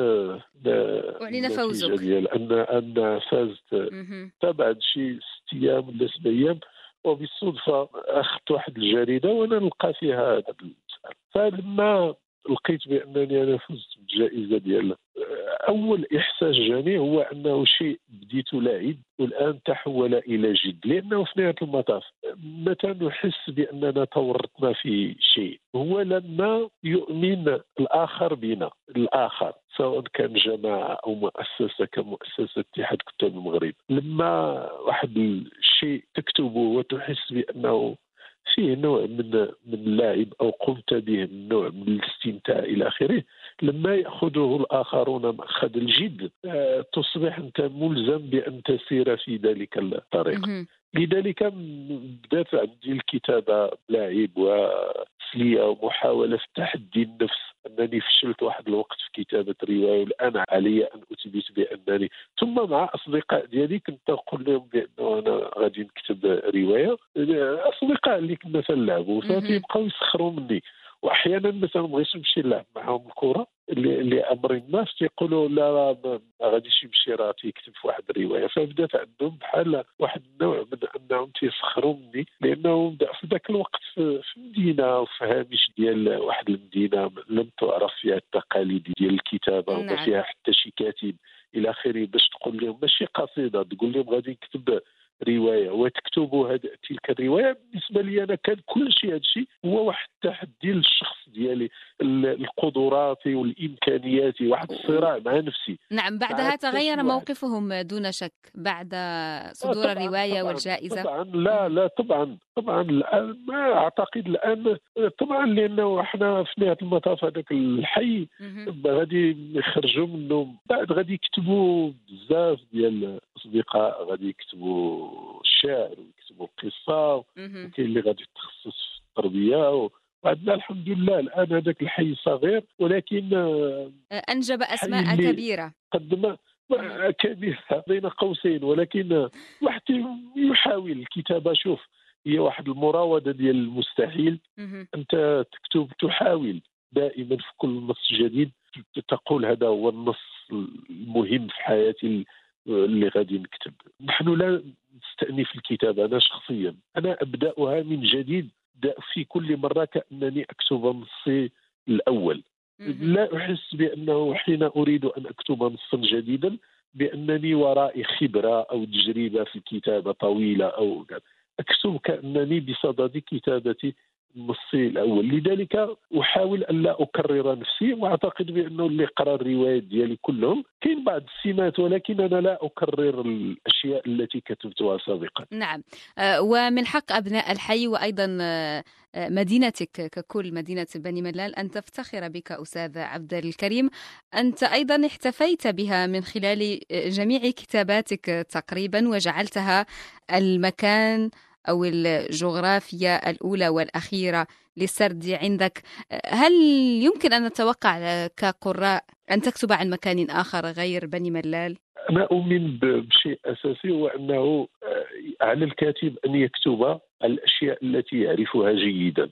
أعلن فوزك. ديال ان أن فازت بعد شي ست أيام ولا سبع أيام وبالصدفة أخذت واحد الجريدة وأنا نلقى فيها هذا المسألة. فلما لقيت بأنني أنا فزت بالجائزة ديال أول إحساس جاني هو أنه شيء بديت لاعب والآن تحول إلى جد لأنه في نهاية المطاف متى نحس بأننا تورطنا في شيء؟ هو لما يؤمن الآخر بنا الآخر سواء كان جماعة أو مؤسسة كمؤسسة اتحاد كتاب المغرب. لما واحد الشيء تكتبه وتحس بأنه فيه نوع من من اللعب أو قمت به من نوع من الاستمتاع إلى آخره. لما يأخذه الآخرون مأخذ الجد آه، تصبح أنت ملزم بأن تسير في ذلك الطريق. لذلك بدأت عندي الكتابة لعب وتسليه ومحاوله في تحدي النفس. أنني فشلت واحد الوقت في كتابة روايه والآن علي أن أثبت بأنني. ثم مع أصدقاء ديالي كنت أقول لهم بانه أنا غادي نكتب رواية. أصدقاء اللي كنا تنلعبوا فتيبقاو يسخروا مني. وأحيانا مثلا بغيت نمشي نلعب معاهم الكره لامر ما تيقولوا لا ما غاديش يمشي راه تيكتب في واحد الرواية فبدات عندهم بحال واحد النوع من أنهم تيسخروا مني لأنه في ذاك الوقت في مدينه وفي هامش ديال واحد المدينة لم تعرف فيها التقاليد ديال الكتابة وما نعم. فيها حتى شي كاتب إلى آخره باش تقول لهم ماشي قصيدة تقول لهم غادي نكتب رواية وتكتبوا هذه تلك الرواية. بالنسبة لي أنا كان كل شيء هذا الشيء هو واحد التحدي للشخص ديالي القدرات والإمكانيات واحد الصراع مع نفسي. نعم بعدها تغير موقفهم دون شك بعد صدور طبعاً الرواية طبعاً والجائزة؟ طبعا لا لا طبعا طبعا. الآن ما أعتقد الآن طبعا لأنه إحنا في نهاية المطاف هذاك الحي غادي يخرجوا منه. بعد غادي يكتبوا بزاف ديال الأصدقاء غادي يكتبوا الشعر ويكتبوا القصة وكاين اللي غادي يتخصص في التربية وعندنا الحمد لله الآن هذاك الحي صغير ولكن آه، أنجب أسماء كبيرة. قدم كبيره بين قوسين ولكن واحد يحاول الكتابة. شوف هي واحد المراودة ديال المستحيل. أنت تكتب تحاول دائما في كل نص جديد تقول هذا هو النص المهم في حياتي اللي غادي نكتب. نحن لا نستأنف الكتابة أنا شخصيا. أنا أبدأها من جديد في كل مرة كأنني أكتب نصي الأول. لا أحس بأنه حين أريد أن أكتب نصا جديدا بأنني ورائي خبرة أو تجربة في الكتابة طويلة أو أكتب كأنني بصدد كتابة النصي الأول. لذلك أحاول أن لا أكرر نفسي وأعتقد بانه اللي قرا الروايات ديالي كلهم كاين بعض السمات ولكن أنا لا أكرر الأشياء التي كتبتها سابقا. نعم. آه، ومن حق أبناء الحي وأيضا آه، مدينتك ككل مدينة بني ملال أن تفتخر بك أستاذ عبد الكريم. أنت أيضا احتفيت بها من خلال جميع كتاباتك تقريبا وجعلتها المكان أو الجغرافيا الأولى والأخيرة للسرد عندك هل يمكن أن نتوقع كقراء أن تكتب عن مكان آخر غير بني ملال؟ أنا أؤمن بشيء أساسي هو أنه آه، على الكاتب أن يكتب الأشياء التي يعرفها جيدا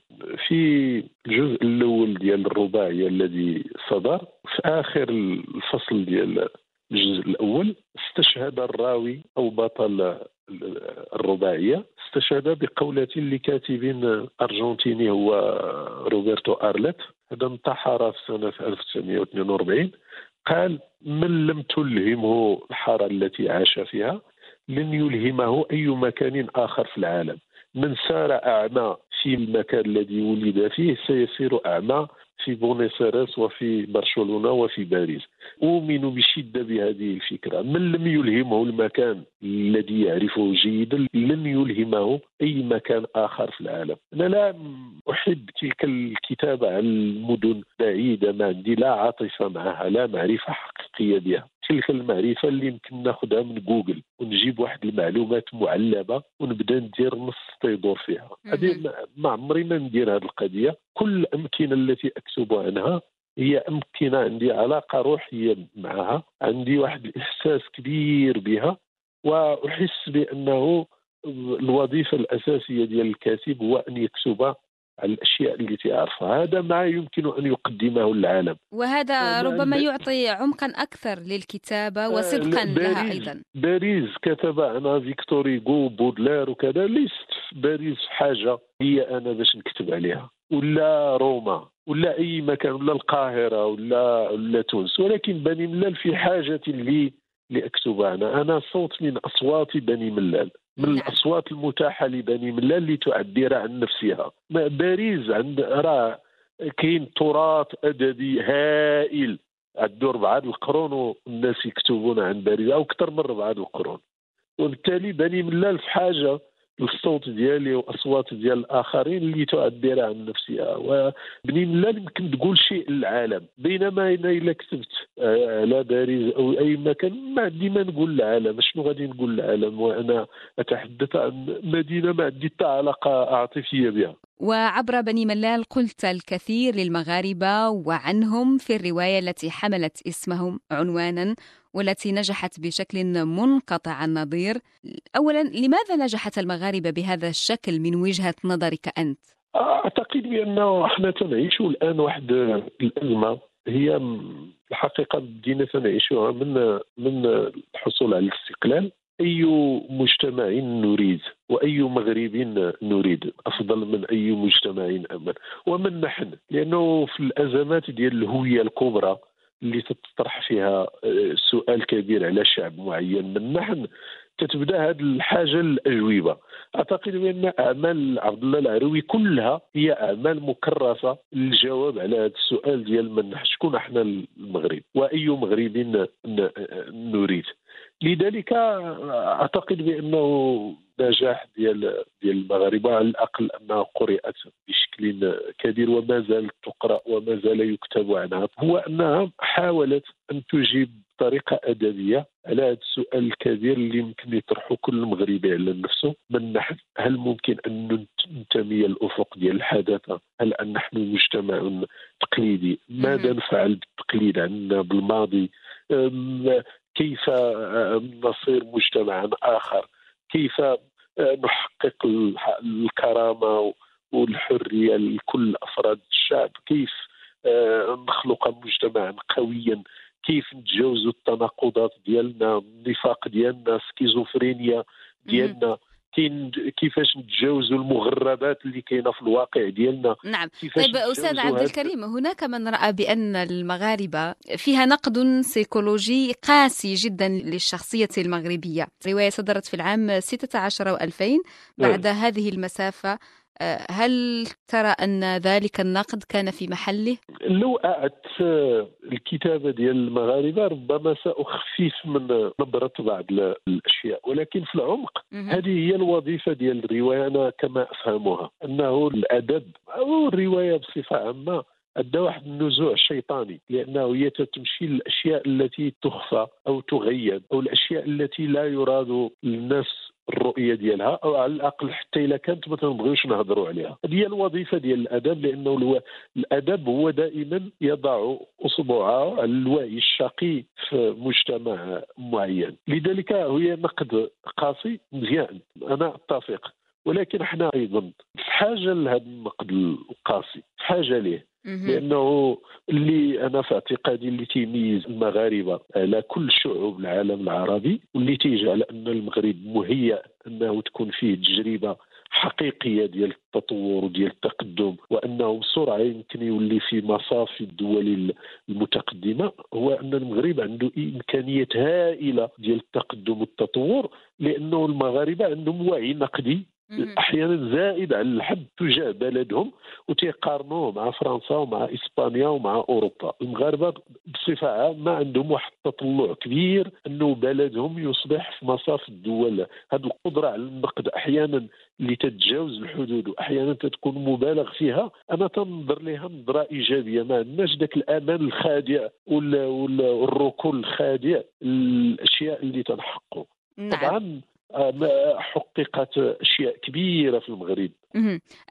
في الجزء الأول ديال الرباعية الذي صدر في آخر الفصل ديال الجزء الأول استشهد الراوي أو بطل الرباعية استشهد بقولة لكاتب أرجنتيني هو روبرتو أرلت. هذا انتحر في سنه 1942 قال من لم تلهمه الحارة التي عاش فيها لن يلهمه أي مكان آخر في العالم. من صار أعمى في المكان الذي ولد فيه سيصير أعمى في بونيس ايرس وفي برشلونة وفي باريس. اؤمن بشدة بهذه الفكرة من لم يلهمه المكان الذي يعرفه جيدا لن يلهمه أي مكان آخر في العالم. أنا لا أحب تلك الكتابة عن المدن بعيدة ما عندي لا عاطفة معها لا معرفة حقيقية بها. تلك المعرفة اللي يمكن ناخذها من جوجل ونجيب واحد المعلومات معلبه ونبدأ ندير نص تيدور فيها. هذه ما عمري ما ندير هذه القضية. كل الامكنه التي أكتب عنها هي أمكنة عندي علاقة روحية معها عندي واحد الإحساس كبير بها وأحس بأنه الوظيفة الأساسية ديال الكاتب هو أن يكتب الأشياء التي يعرفها هذا ما يمكن أن يقدمه للعالم وهذا ربما يعطي عمقا أكثر للكتابة آه، وصدقا لها أيضا. باريس كتب عنها فيكتور هيغو بودلير وكذا. ليست باريس حاجة هي أنا باش نكتب عليها. ولا روما ولا أي مكان ولا القاهرة ولا ولا تونس. ولكن بني ملال في حاجة لي لاكتب عنها أنا صوت من أصوات بني ملال. من نعم. الأصوات المتاحة لبني ملال لتعبر عن نفسها. باريس عند راه كاين تراث أدبي هائل. عنده اربعه القرون والناس يكتبون عن باريس أو أكثر من اربعه القرون. وبالتالي بني ملال في حاجة الصوت ديالي واصوات ديال الاخرين اللي تعبر عن نفسها. وبني ملال يمكن تقول شيء للعالم بينما أنا إلا كتبت آه، على باريس أو أي مكان ما عندي ما نقول للعالم. شنو غادي نقول للعالم؟ وأنا أتحدث عن مدينة ما عندي حتى علاقة عاطفية بها. وعبر بني ملال قلت الكثير للمغاربة وعنهم في الرواية التي حملت اسمهم عنوانا والتي نجحت بشكل منقطع النظير اولا لماذا نجحت المغاربة بهذا الشكل من وجهة نظرك أنت؟ أعتقد بانه إحنا تنعيش الآن واحد الأزمة. هي الحقيقة بدينا تنعيشها من من الحصول على الاستقلال. أي مجتمع نريد وأي مغرب نريد؟ أفضل من أي مجتمع امن ومن نحن؟ لأنه في الأزمات ديال الهوية الكبرى اللي تطرح فيها آه، سؤال كبير على شعب معين. من نحن تتبدأ هذه الحاجة للاجوبه أعتقد بأن أعمال عبد الله العروي كلها هي أعمال مكرسه للجواب على هذا السؤال ديال من شكون أحنا المغرب؟ وأي مغرب نريد؟ لذلك أعتقد بأنه نجاح ديال ديال المغاربة على الأقل أنها قرأت بشكل كبير وما زالت تقرأ وما زال يكتب عنها هو أنها حاولت أن تجيب بطريقه أدبية على هذا السؤال الكبير اللي يمكن يطرحه كل مغربي على نفسه. من نحن هل ممكن أن ننتمي الافق ديال الحداثة؟ هل أن نحن مجتمع تقليدي؟ ماذا نفعل بالتقليد عندنا بالماضي؟ كيف نصير مجتمعا آخر؟ كيف نحقق الكرامة والحرية لكل أفراد الشعب؟ كيف نخلق مجتمعا قويا؟ كيف نتجاوزوا التناقضات ديالنا النفاق ديالنا schizophrénie ديالنا؟ كاين كيفاش نتجاوزوا المفارقات اللي كاينة في الواقع ديالنا. نعم. طيب أستاذ عبد الكريم هناك من رأى بأن المغاربة فيها نقد سيكولوجي قاسي جدا للشخصية المغربية. رواية صدرت في العام 16 و2000 بعد نعم. هذه المسافة هل ترى أن ذلك النقد كان في محله؟ لو أعدت الكتابة ديال المغاربة ربما سأخفف من نظرة بعض الأشياء. ولكن في العمق هذه هي الوظيفة ديال الرواية أنا كما أفهمها. أنه الأدب أو الرواية بصفة عامة أدى واحد النزوع شيطاني. لأنه هي تمشي للأشياء التي تخفى أو تغيب أو الأشياء التي لا يراد للناس الرؤية ديالها أو على الأقل حتى اذا كانت ما تنبغيوش نهضروا عليها. هذه هي الوظيفة ديال الأدب لأنه الأدب هو دائما يضع اصبعه على الوعي الشقي في مجتمع معين. لذلك هي نقد قاسي مزيان. أنا أتفق. ولكن إحنا أيضا في حاجة لهذا النقد القاسي في حاجة ليه؟ لأنه اللي أنا في اعتقادي اللي تيميز المغاربة على كل شعوب العالم العربي واللي تيجعل أن المغرب مهيأ أنه تكون فيه تجربة حقيقية ديال التطور وديال التقدم وأنه بسرعة يمكن يولي في مصاف الدول المتقدمة هو أن المغرب عنده إمكانيات هائلة ديال التقدم والتطور لأنه المغاربة عندهم وعي نقدي أحيانا زائد على الحد تجاه بلدهم وتيقارنوه مع فرنسا ومع إسبانيا ومع أوروبا. المغاربة بصفة عامة عندهم واحد التطلع كبير أنه بلدهم يصبح في مصاف الدول. هذه القدرة على النقد أحيانا اللي تتجاوز الحدود وأحيانا تكون مبالغ فيها. أنا تنظر لها نظره ايجابيه ما عندناش ذاك الأمان الخادع والركون الخادع. الأشياء اللي تنحقوا. نعم. طبعا حققت أشياء كبيرة في المغرب.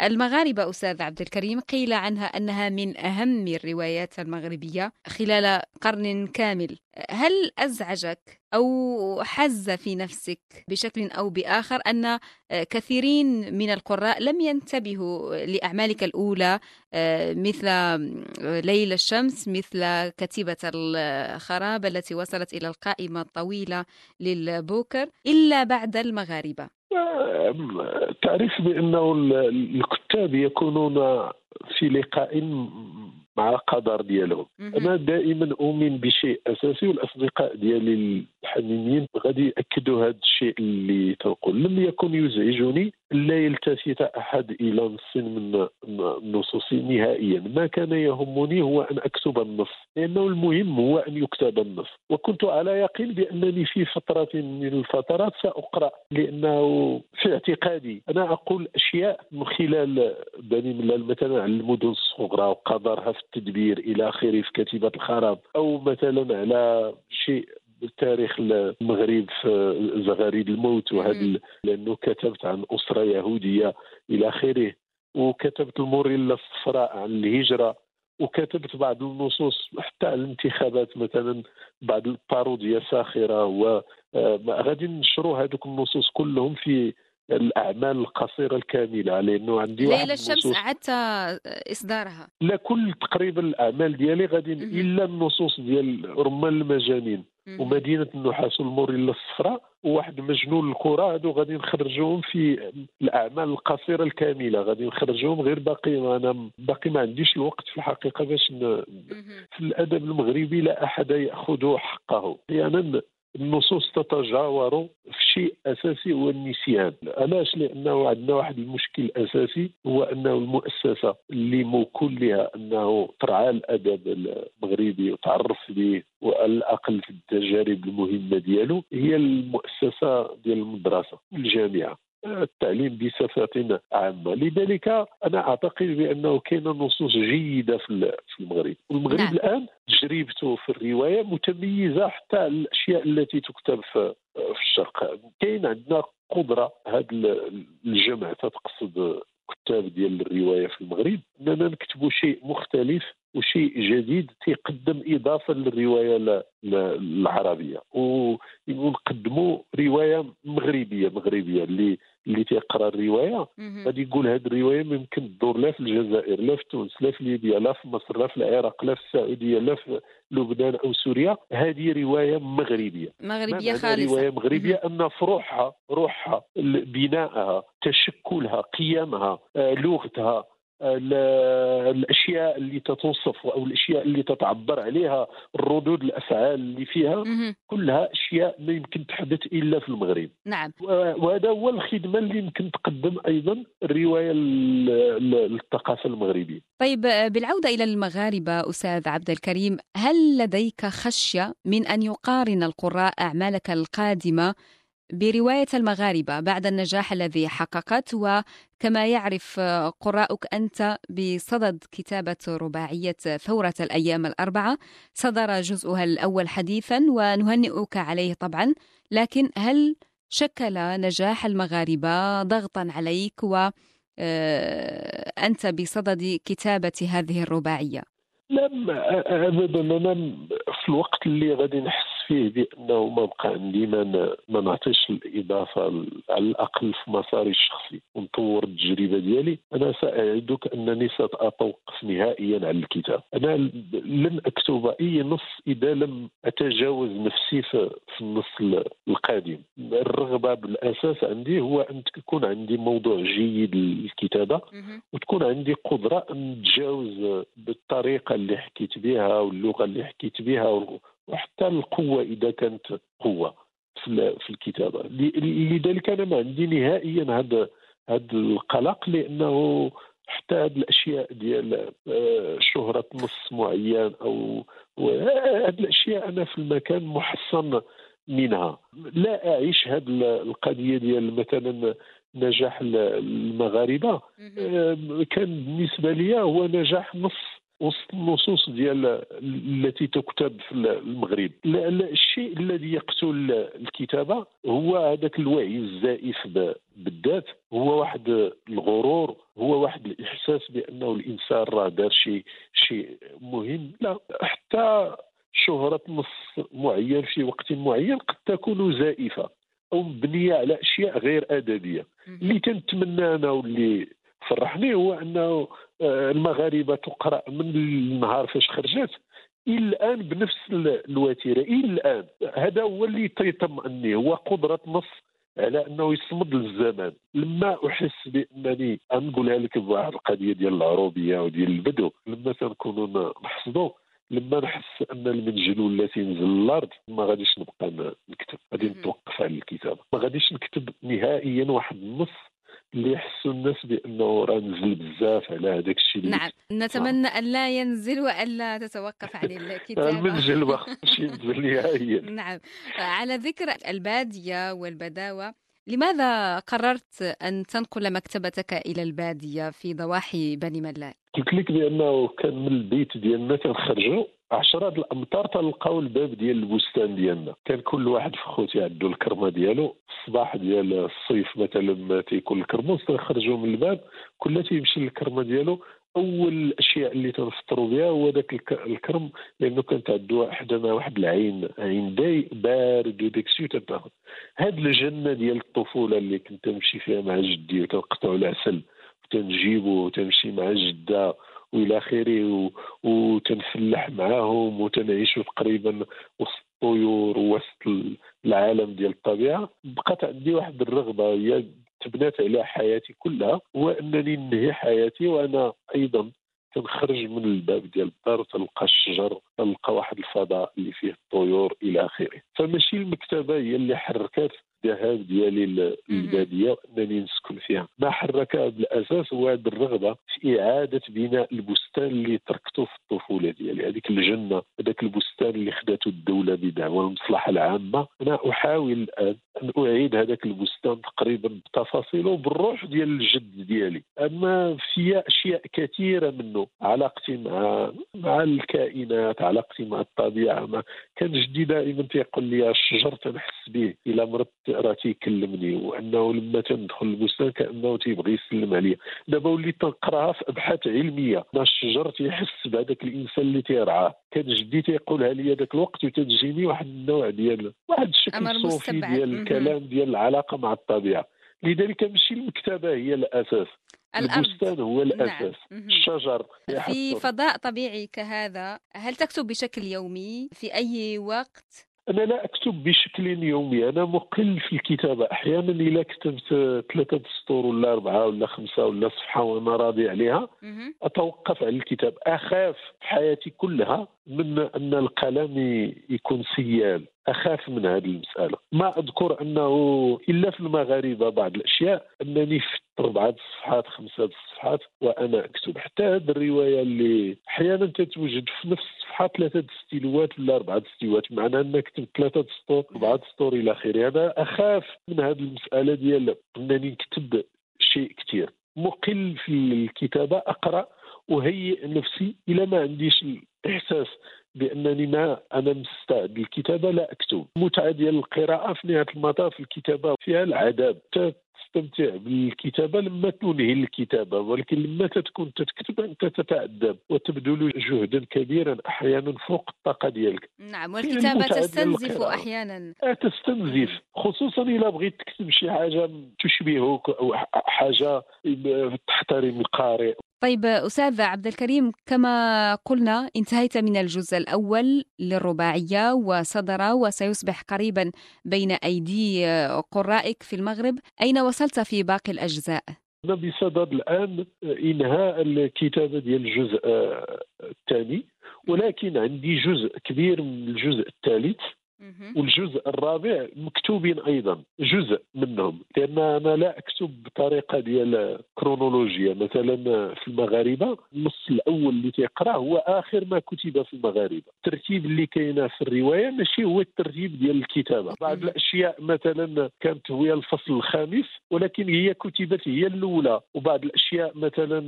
المغاربة أستاذ عبد الكريم قيل عنها أنها من أهم الروايات المغربية خلال قرن كامل. هل أزعجك أو حز في نفسك بشكل أو بآخر أن كثيرين من القراء لم ينتبهوا لأعمالك الأولى مثل ليل الشمس مثل كتيبة الخراب التي وصلت إلى القائمة الطويلة للبوكر إلا بعد المغاربة؟ تعرف بأنه الكتاب يكونون في لقاء مع القدر ديالهم. أنا دائما أؤمن بشيء أساسي والأصدقاء ديالي الحميميين غادي يأكدوا هذا الشيء اللي تنقول. لم يكن يزعجني لا يلتفت أحد إلى نص من النصوص نهائيا. ما كان يهمني هو أن أكتب النص لأنه المهم هو أن يكتب النص. وكنت على يقين بأنني في فترة من الفترات سأقرأ لأنه في اعتقادي أنا أقول أشياء من خلال بني مثلا على المدن الصغرى وقدرها في التدبير إلى آخره في كتيبة الخراب أو مثلا على شيء تاريخ المغرب في زغاريد الموت وهذا لأنه كتبت عن أسرة يهودية إلى آخره وكتبت الموريلا الصفراء عن الهجرة وكتبت بعض النصوص حتى على الانتخابات مثلا بعض الباروديا ساخره وغادي نشروا هذوك النصوص كلهم في الأعمال القصيرة الكاملة لأنه عندي ليلة الشمس أعدت إصدارها. لا كل تقريبا الأعمال ديالي غادي إلا النصوص ديال رمان المجانين. ومدينة النحاس والموريلا الصفراء وواحد مجنون الكرة هادو غادي نخرجوهم في الأعمال القصيرة الكاملة. غادي نخرجوهم غير باقي أنا باقي ما عنديش الوقت في الحقيقة باش ن... في الأدب المغربي لا أحد يأخذ حقه. أحيانا النصوص تتجاور في شيء أساسي هو النسيان. علاش؟ لأنه عندنا واحد المشكل أساسي هو أنه المؤسسة اللي موكول لها أنه ترعى الأدب المغربي وتعرف به وعلى الأقل في التجارب المهمة ديالو هي المؤسسة ديال المدرسة الجامعة. التعليم بصفة عامة. لذلك أنا أعتقد بأنه كاين نصوص جيدة في المغرب. والمغرب نعم. الآن تجربته في الرواية متميزة حتى الأشياء التي تكتب في الشرق. كاين عندنا قدرة هذا الجمع تقصد كتاب ديال الرواية في المغرب أننا نكتبوا شيء مختلف وشيء جديد تيقدم إضافة للرواية العربية. ونقدموا رواية مغربية مغربية اللي اللي تيقرأ الرواية. غادي يقول هذه الرواية ممكن تدور لا في الجزائر لا في تونس لا في ليبيا لا في مصر لا في العراق لا في السعودية لا في لبنان أو سوريا. هذه رواية مغربية. مغربية خالصة. رواية مغربية أن في روحها روحها بنائها تشكلها قيمها آه، لغتها الأشياء اللي تتوصف أو الأشياء اللي تتعبر عليها الردود الأفعال اللي فيها كلها أشياء ما يمكن تحدث إلا في المغرب. نعم. وهذا هو الخدمة اللي يمكن تقدم أيضا الرواية للثقافه المغربية. طيب بالعودة إلى المغاربة أستاذ عبد الكريم هل لديك خشية من أن يقارن القراء أعمالك القادمة برواية المغاربة بعد النجاح الذي حققت وكما يعرف قراءك أنت بصدد كتابة رباعية ثورة الأيام الأربعة صدر جزءها الأول حديثا ونهنئك عليه طبعا لكن هل شكل نجاح المغاربة ضغطا عليك وأنت بصدد كتابة هذه الرباعية؟ لا ابدا أنا في الوقت اللي غادي نحس فيه بأنه ما بقى عندي ما ما نعطيش الإضافة على الأقل في مساري الشخصي. ونطور التجربة ديالي. أنا سأعدك أنني ساتوقف نهائيا عن الكتاب. أنا لن أكتب أي نص إذا لم أتجاوز نفسي في, في النص القادم. الرغبة بالأساس عندي هو أن تكون عندي موضوع جيد للكتابة. وتكون عندي قدرة أن نتجاوز بالطريقة اللي حكيت بها واللغة اللي حكيت بها وحتى القوة إذا كانت قوة في الكتابة. لذلك أنا ما عندي نهائيا هذا هذا القلق لأنه حتى هذه الأشياء ديال آه، شهرة نص معين أو هذه الأشياء أنا في المكان محصن منها. لا أعيش هذه القضية ديال مثلا نجاح المغاربة. آه، كان بالنسبة لي هو نجاح نص وسط النصوص ديال التي تكتب في المغرب. الشيء الذي يقتل الكتابة هو هذاك الوعي الزائف بالذات. هو واحد الغرور هو واحد الإحساس بأنه الإنسان راه دار شيء شيء مهم. لا حتى شهرة نص معين في وقت معين قد تكون زائفة أو مبنية على أشياء غير أدبية. اللي كنتمنى أنا واللي فرحني هو أنه آه، المغاربة تقرأ من النهار فاش خرجت. إلى الآن بنفس الوتيرة إلى الآن. هذا هو اللي تيطمئني هو قدرة نص على أنه يصمد للزمان. لما أحس بأنني نقولها لك بواحد القضية ديال العروبية وديال البدو. لما تنكونوا نحصدوا لما نحس أن المنجل ولا تينزل الأرض ما غاديش نبقى نكتب. غادي نتوقف على الكتابة. ما غاديش نكتب نهائيا واحد النص اللي يحسوا الناس بأنه راه نزل بزاف على هذاك الشيء نعم نتمنى أن لا ينزل والا تتوقف عن الكتابة. <laughs> المنزل ما خصش ينزل <laughs> نهائيا. نعم. على ذكر البادية والبداوة لماذا قررت أن تنقل مكتبتك إلى البادية في ضواحي بني ملال؟ قلت لك بأنه كان من البيت ديالنا كنخرجوا. 10 الأمتار تلقاو الباب ديال البستان ديالنا. كان كل واحد في خوتي عنده الكرمة ديالو. الصباح ديال الصيف مثلا ما تيكون الكرموس تنخرجوا من الباب كل تيمشي للكرمة ديالو. أول الاشياء اللي تنفطروا بها هو ذاك الكرم لأنه كانت عنده حدنا واحد العين عين داي بارد وداك الشيء تتاخذ هاد الجنة ديال الطفولة اللي كنت نمشي فيها مع جدي وتنقطعوا العسل تنجيبو وتمشي مع جدة والى آخره وتنفلح معاهم وتنعيشوا تقريبا وسط الطيور وسط العالم ديال الطبيعة. بقات عندي واحد الرغبة هي تبنات على حياتي كلها هو أنني ننهي حياتي وأنا أيضا تنخرج من الباب ديال الدار تلقى الشجر تلقى واحد الفضاء اللي فيه الطيور إلى آخره. فماشي المكتبة هي اللي حركت الذهاب ديالي للبادية انني نسكن فيها. ما حركها بالأساس هو هذه الرغبة في إعادة بناء البستان اللي تركته في الطفولة ديالي. هذيك الجنة هذاك البستان اللي خدته الدولة بدعوى المصلحه العامة. أنا أحاول الان أن أعيد هذاك البستان تقريبا بتفاصيله بالروح ديال الجد ديالي. أما في أشياء كثيرة منه علاقتي مع مع الكائنات علاقتي مع الطبيعة ما كان جدي دائما تيقول لي الشجر تنحس به؟ إلى مرضت راه تيكلمني. وأنه لما تندخل البستان كأنه تيبغي يسلم عليا. دابا وليت تنقراها في أبحاث علمية. الشجر تيحس بهذاك الإنسان اللي تيرعاه كان جدي تيقولها لي ذاك الوقت وتجيني واحد النوع ديال واحد الشكل صوفي ديال الكلام ديال العلاقة مع الطبيعة. لذلك ماشي المكتبة هي الأساس. الأرض. البستان هو نعم. الأساس. نعم. الشجر في فضاء طبيعي كهذا هل تكتب بشكل يومي؟ في أي وقت؟ أنا لا أكتب بشكل يومي أنا مقل في الكتابة. أحيانا اذا كتبت ثلاثة سطور ولا أربعة ولا خمسة ولا صفحة وأنا راضي عليها. أتوقف على الكتاب. أخاف في حياتي كلها من أن القلم يكون سيال. أخاف من هذه المسألة. ما أذكر أنه إلا في المغاربه بعض الأشياء أنني في اربعه الصفحات خمسة الصفحات وأنا أكتب. حتى هذه الرواية اللي أحيانا تتوجد في نفس الصفحة ثلاثة استيلوات ولا أربعة استيلوات معنى أنك كتبت ثلاثة سطور أربعة سطور إلى آخره. هذا أخاف من هذه المسألة ديال أنني نكتب شيء كثير مقل في الكتابة أقرأ أهيئ نفسي إلى ما عنديش الاحساس بأنني ما أنا مستعد للكتابه لا اكتب المتعه ديال القراءة في نهاية المطاف الكتابة فيها العذاب. تستمتع بالكتابة لما تنهي الكتابة ولكن لما تكون تكتب أنت تتعذب وتبذل جهدا كبيرا أحيانا فوق الطاقة ديالك. نعم والكتابة تستنزف أحيانا. آه، تستنزف. خصوصا اذا بغيت تكتب شي حاجة تشبهك أو حاجة تحترم القارئ. طيب أستاذ عبد الكريم كما قلنا انتهيت من الجزء الأول للرباعية وصدر وسيصبح قريبا بين أيدي قرائك في المغرب أين وصلت في باقي الأجزاء؟ أنا بصدد الآن إنهاء الكتابة ديال الجزء الثاني ولكن عندي جزء كبير من الجزء الثالث والجزء الرابع مكتوبين أيضا جزء منهم لأن أنا لا أكتب بطريقة ديال كرونولوجيا. مثلا في المغاربة النص الأول اللي تيقرأ هو آخر ما كتب في المغاربة. الترتيب اللي كاينة في الرواية ماشي هو الترتيب ديال الكتابة. بعض الأشياء مثلا كانت هي الفصل الخامس ولكن هي كتبت هي الأولى. وبعض الأشياء مثلا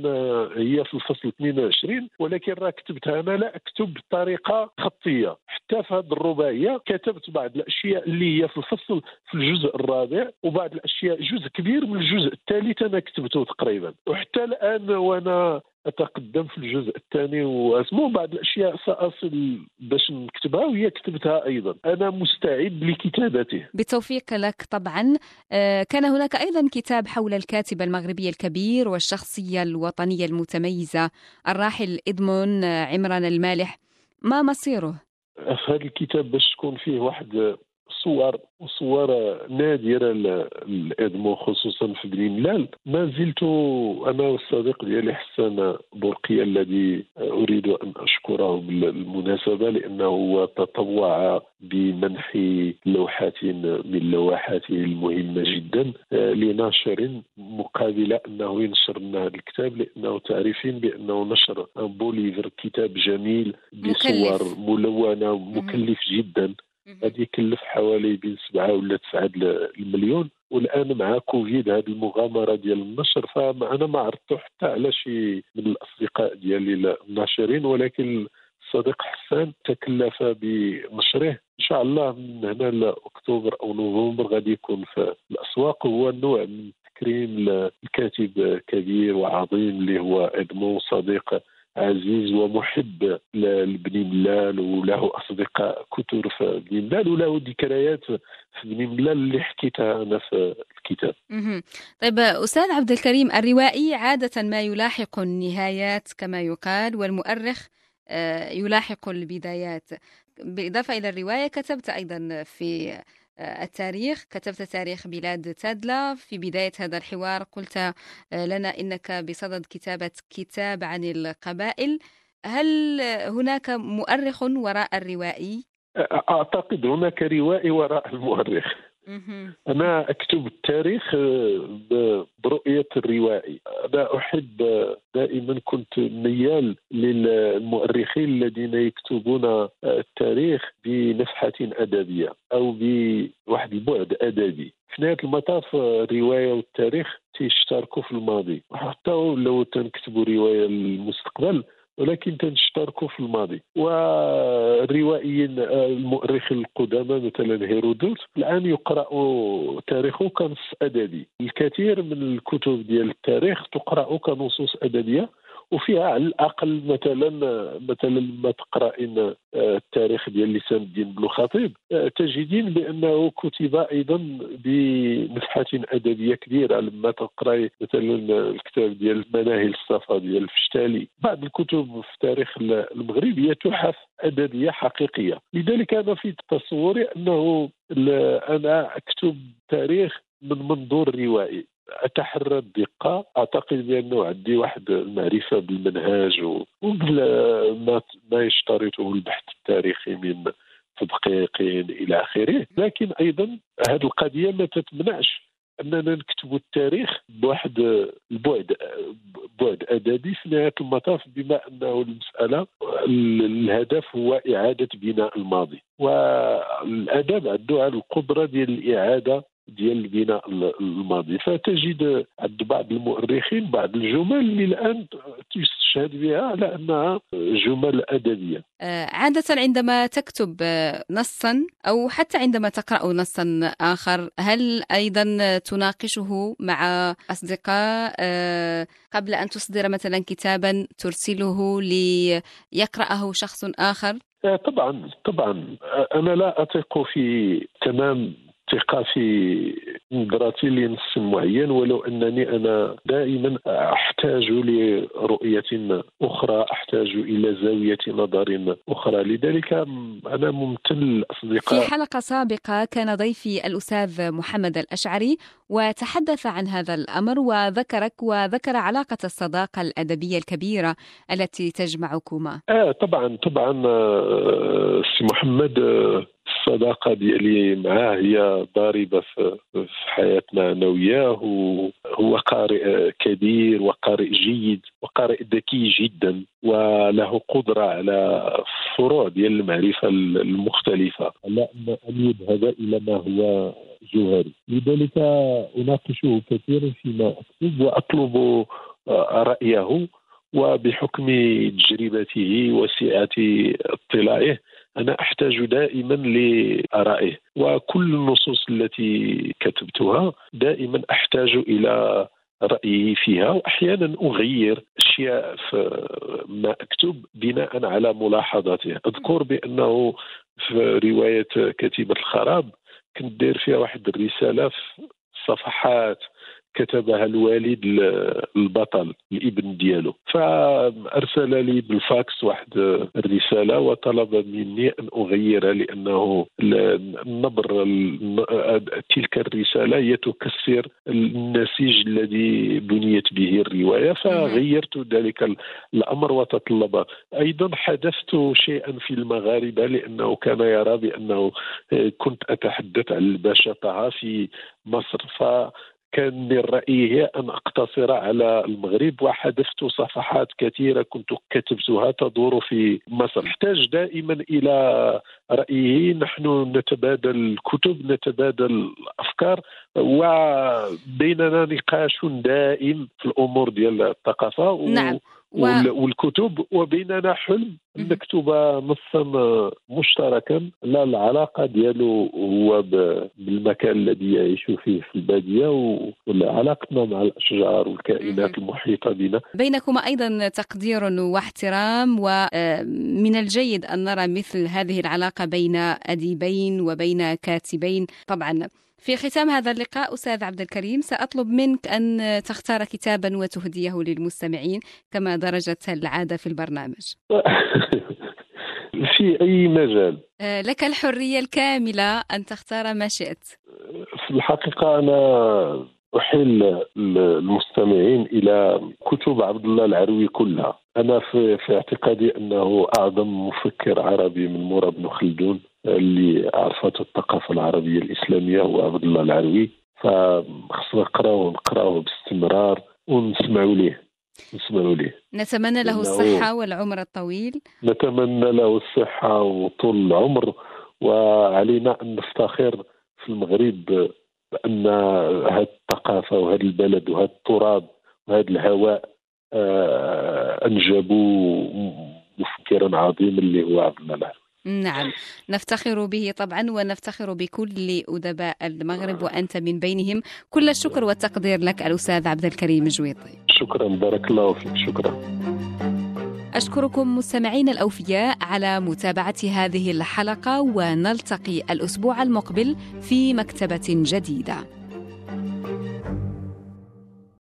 هي في الفصل 22 ولكن راه كتبتها. أنا لا أكتب بطريقة خطية. حتى في هذه الرباعية كتبت بعض الأشياء اللي هي في الفصل في الجزء الرابع وبعض الأشياء جزء كبير من الجزء الثالث أنا كتبته تقريبا. وحتى الآن وأنا أتقدم في الجزء الثاني واسمو بعض الأشياء ساصل باش نكتبها وهي كتبتها أيضا. أنا مستعد لكتابته بالتوفيق لك طبعا. آه، كان هناك أيضا كتاب حول الكاتب المغربي الكبير والشخصية الوطنية المتميزة الراحل إدمون عمران المالح. ما مصيره؟ في هذا الكتاب باش تكون فيه واحد صور وصور نادرة لادمو خصوصا في بني ملال. ما زلت أنا والصديق ديالي حسان برقية الذي أريد أن أشكره بالمناسبة لأنه تطوع بمنح لوحات من لوحاته المهمة جدا لناشر مقابل أنه ينشر لنا هذا الكتاب لأنه تعرفين بأنه نشر بوليفر كتاب جميل بصور ملونة مكلف جدا. غادي يكلف حوالي بين سبعة ولا تسعة المليون. والآن مع كوفيد هذه المغامرة ديال النشر فأنا ما عرضته حتى على شي من الأصدقاء ديالي الناشرين ولكن الصديق حسان تكلف بنشره. إن شاء الله من هنا لأكتوبر أو نوفمبر غادي يكون في الأسواق. هو نوع من تكريم الكاتب كبير وعظيم اللي هو ادمو صديق عزيز ومحب لبني ملال وله أصدقاء كثر في بني ملال وله ذكريات في بني ملال اللي حكيتها أنا في الكتاب. طيب أستاذ عبد الكريم الروائي عادة ما يلاحق النهايات كما يقال والمؤرخ آه، يلاحق البدايات بالاضافه إلى الرواية كتبت أيضا في التاريخ. كتبت تاريخ بلاد تادلا. في بداية هذا الحوار قلت آه، لنا إنك بصدد كتابة كتاب عن القبائل. هل هناك مؤرخ وراء الروائي؟ أعتقد هناك روائي وراء المؤرخ. أنا أكتب التاريخ آه، برؤية الروائي. أنا أحب آه، دائما كنت ميال للمؤرخين الذين يكتبون آه، التاريخ بنفحة أدبية أو بواحد البعد أدبي. في نهاية المطاف الرواية والتاريخ تيشتركوا في الماضي. حتى لو تنكتبوا رواية للمستقبل ولكن تنشتركوا في الماضي. والروائيين المؤرخين القدامى مثلا هيرودوت الآن يقرأ تاريخه كنص أدبي. الكثير من الكتب ديال التاريخ تقرأ كنصوص أدبية. وفيها على الأقل مثلا مثلا لما تقرأين آه، التاريخ ديال لسان الدين بن خطيب آه، تجدين بأنه كتب أيضا بنفحه أدبية كبيرة. لما تقرأي مثلا الكتاب ديال مناهل الصفا ديال الفشتالي بعض الكتب في تاريخ المغرب هي تحف أدبية حقيقية. لذلك أنا في تصوري أنه أنا أكتب تاريخ من منظور روائي. اتحرى الدقه أعتقد بانه عندي واحد المعرفة بالمنهاج وقبل ما ما يشترطه البحث التاريخي من تدقيق إلى آخره. لكن أيضا هذه القضية ما تتمنعش أننا نكتب التاريخ بواحد البعد بعد أدبي في نهاية المطاف بما أنه المسألة الهدف هو إعادة بناء الماضي. والأدب عنده القدره ديال الإعادة ديال البناء الماضي. فتجد عند بعض المؤرخين بعض الجمل اللي الان أشهد بها على أنها جمل أدبية. آه، عادة عندما تكتب آه، نصا أو حتى عندما تقرأ نصا آخر هل أيضا تناقشه مع أصدقاء آه، قبل أن تصدر مثلا كتابا ترسله ليقرأه شخص آخر؟ طبعا طبعا. أنا لا أثق في تمام ثقة في نظرتي لنص معين ولو أنني أنا دائما أحتاج لرؤية أخرى أحتاج إلى زاوية نظر أخرى. لذلك أنا ممتن للأصدقاء في حلقة سابقة كان ضيفي الأستاذ محمد الأشعري وتحدث عن هذا الأمر وذكرك وذكر علاقة الصداقة الأدبية الكبيرة التي تجمعكما. آه طبعا طبعا آه، سي محمد آه، الصداقة ديالي معاه هي ضاربة في حياتنا أنا وياه هو قارئ كبير وقارئ جيد وقارئ ذكي جدا وله قدرة على فروع ديال المعرفة المختلفة. على أن يذهب إلى ما هو جوهري. لذلك أناقشه كثيرا فيما أكتب وأطلب رأيه وبحكم تجربته وسعه اطلاعه أنا أحتاج دائما لآرائه وكل النصوص التي كتبتها دائما أحتاج إلى رأيي فيها. وأحيانا أغير أشياء في ما أكتب بناء على ملاحظاته أذكر بأنه في رواية كتيبة الخراب كنت داير فيها واحد الرسالة في صفحات كتبها الوالد البطل الابن ديالو. فأرسل لي بالفاكس واحد الرسالة وطلب مني أن أغيرها لأنه النبر تلك الرسالة هي تكسر النسيج الذي بنيت به الرواية. فغيرت ذلك الأمر وتطلب. أيضا حدثت شيئا في المغاربة لأنه كان يرى بأنه كنت أتحدث عن الباشا طه في مصر. ف كان الرأي هي أن أقتصر على المغرب وحذفت صفحات كثيرة كنت كتبتها تدور في مصر نحتاج دائما إلى رأيه. نحن نتبادل الكتب نتبادل الأفكار وبيننا نقاش دائم في الأمور ديال الثقافة. نعم. و... والكتب وبيننا حلم نكتب نصا مشتركا لا العلاقة ديالو هو بالمكان الذي يعيش فيه في البادية وعلاقتنا مع الأشجار والكائنات المحيطة بنا. بينكما أيضا تقدير واحترام ومن الجيد أن نرى مثل هذه العلاقة بين أديبين وبين كاتبين. طبعا في ختام هذا اللقاء أستاذ عبد الكريم سأطلب منك أن تختار كتابا وتهديه للمستمعين كما درجت العادة في البرنامج. <laughs> في أي مجال؟ آه، لك الحرية الكاملة أن تختار ما شئت. في الحقيقة أنا أحيل المستمعين إلى كتب عبد الله العروي كلها. أنا في, في اعتقادي أنه أعظم مفكر عربي من مورا بن خلدون. اللي عرفته الثقافة العربية الإسلامية هو عبد الله العروي. فخصنا نقراوه ونقراوه باستمرار ونسمعوا ليه نسمعوا ليه. نتمنى له الصحة والعمر الطويل. نتمنى له الصحة وطول العمر. وعلينا أن نفتخر في المغرب بأن هذه الثقافة وهذا البلد وهذا التراب وهذا الهواء آه، أنجبوا مفكرا عظيما اللي هو عبد الله العروي. نعم. نفتخر به طبعا ونفتخر بكل أدباء المغرب وأنت من بينهم. كل الشكر والتقدير لك الأستاذ عبد الكريم الجويطي شكرا. بارك الله فيك. شكرا. أشكركم مستمعين الأوفياء على متابعة هذه الحلقة ونلتقي الأسبوع المقبل في مكتبة جديدة.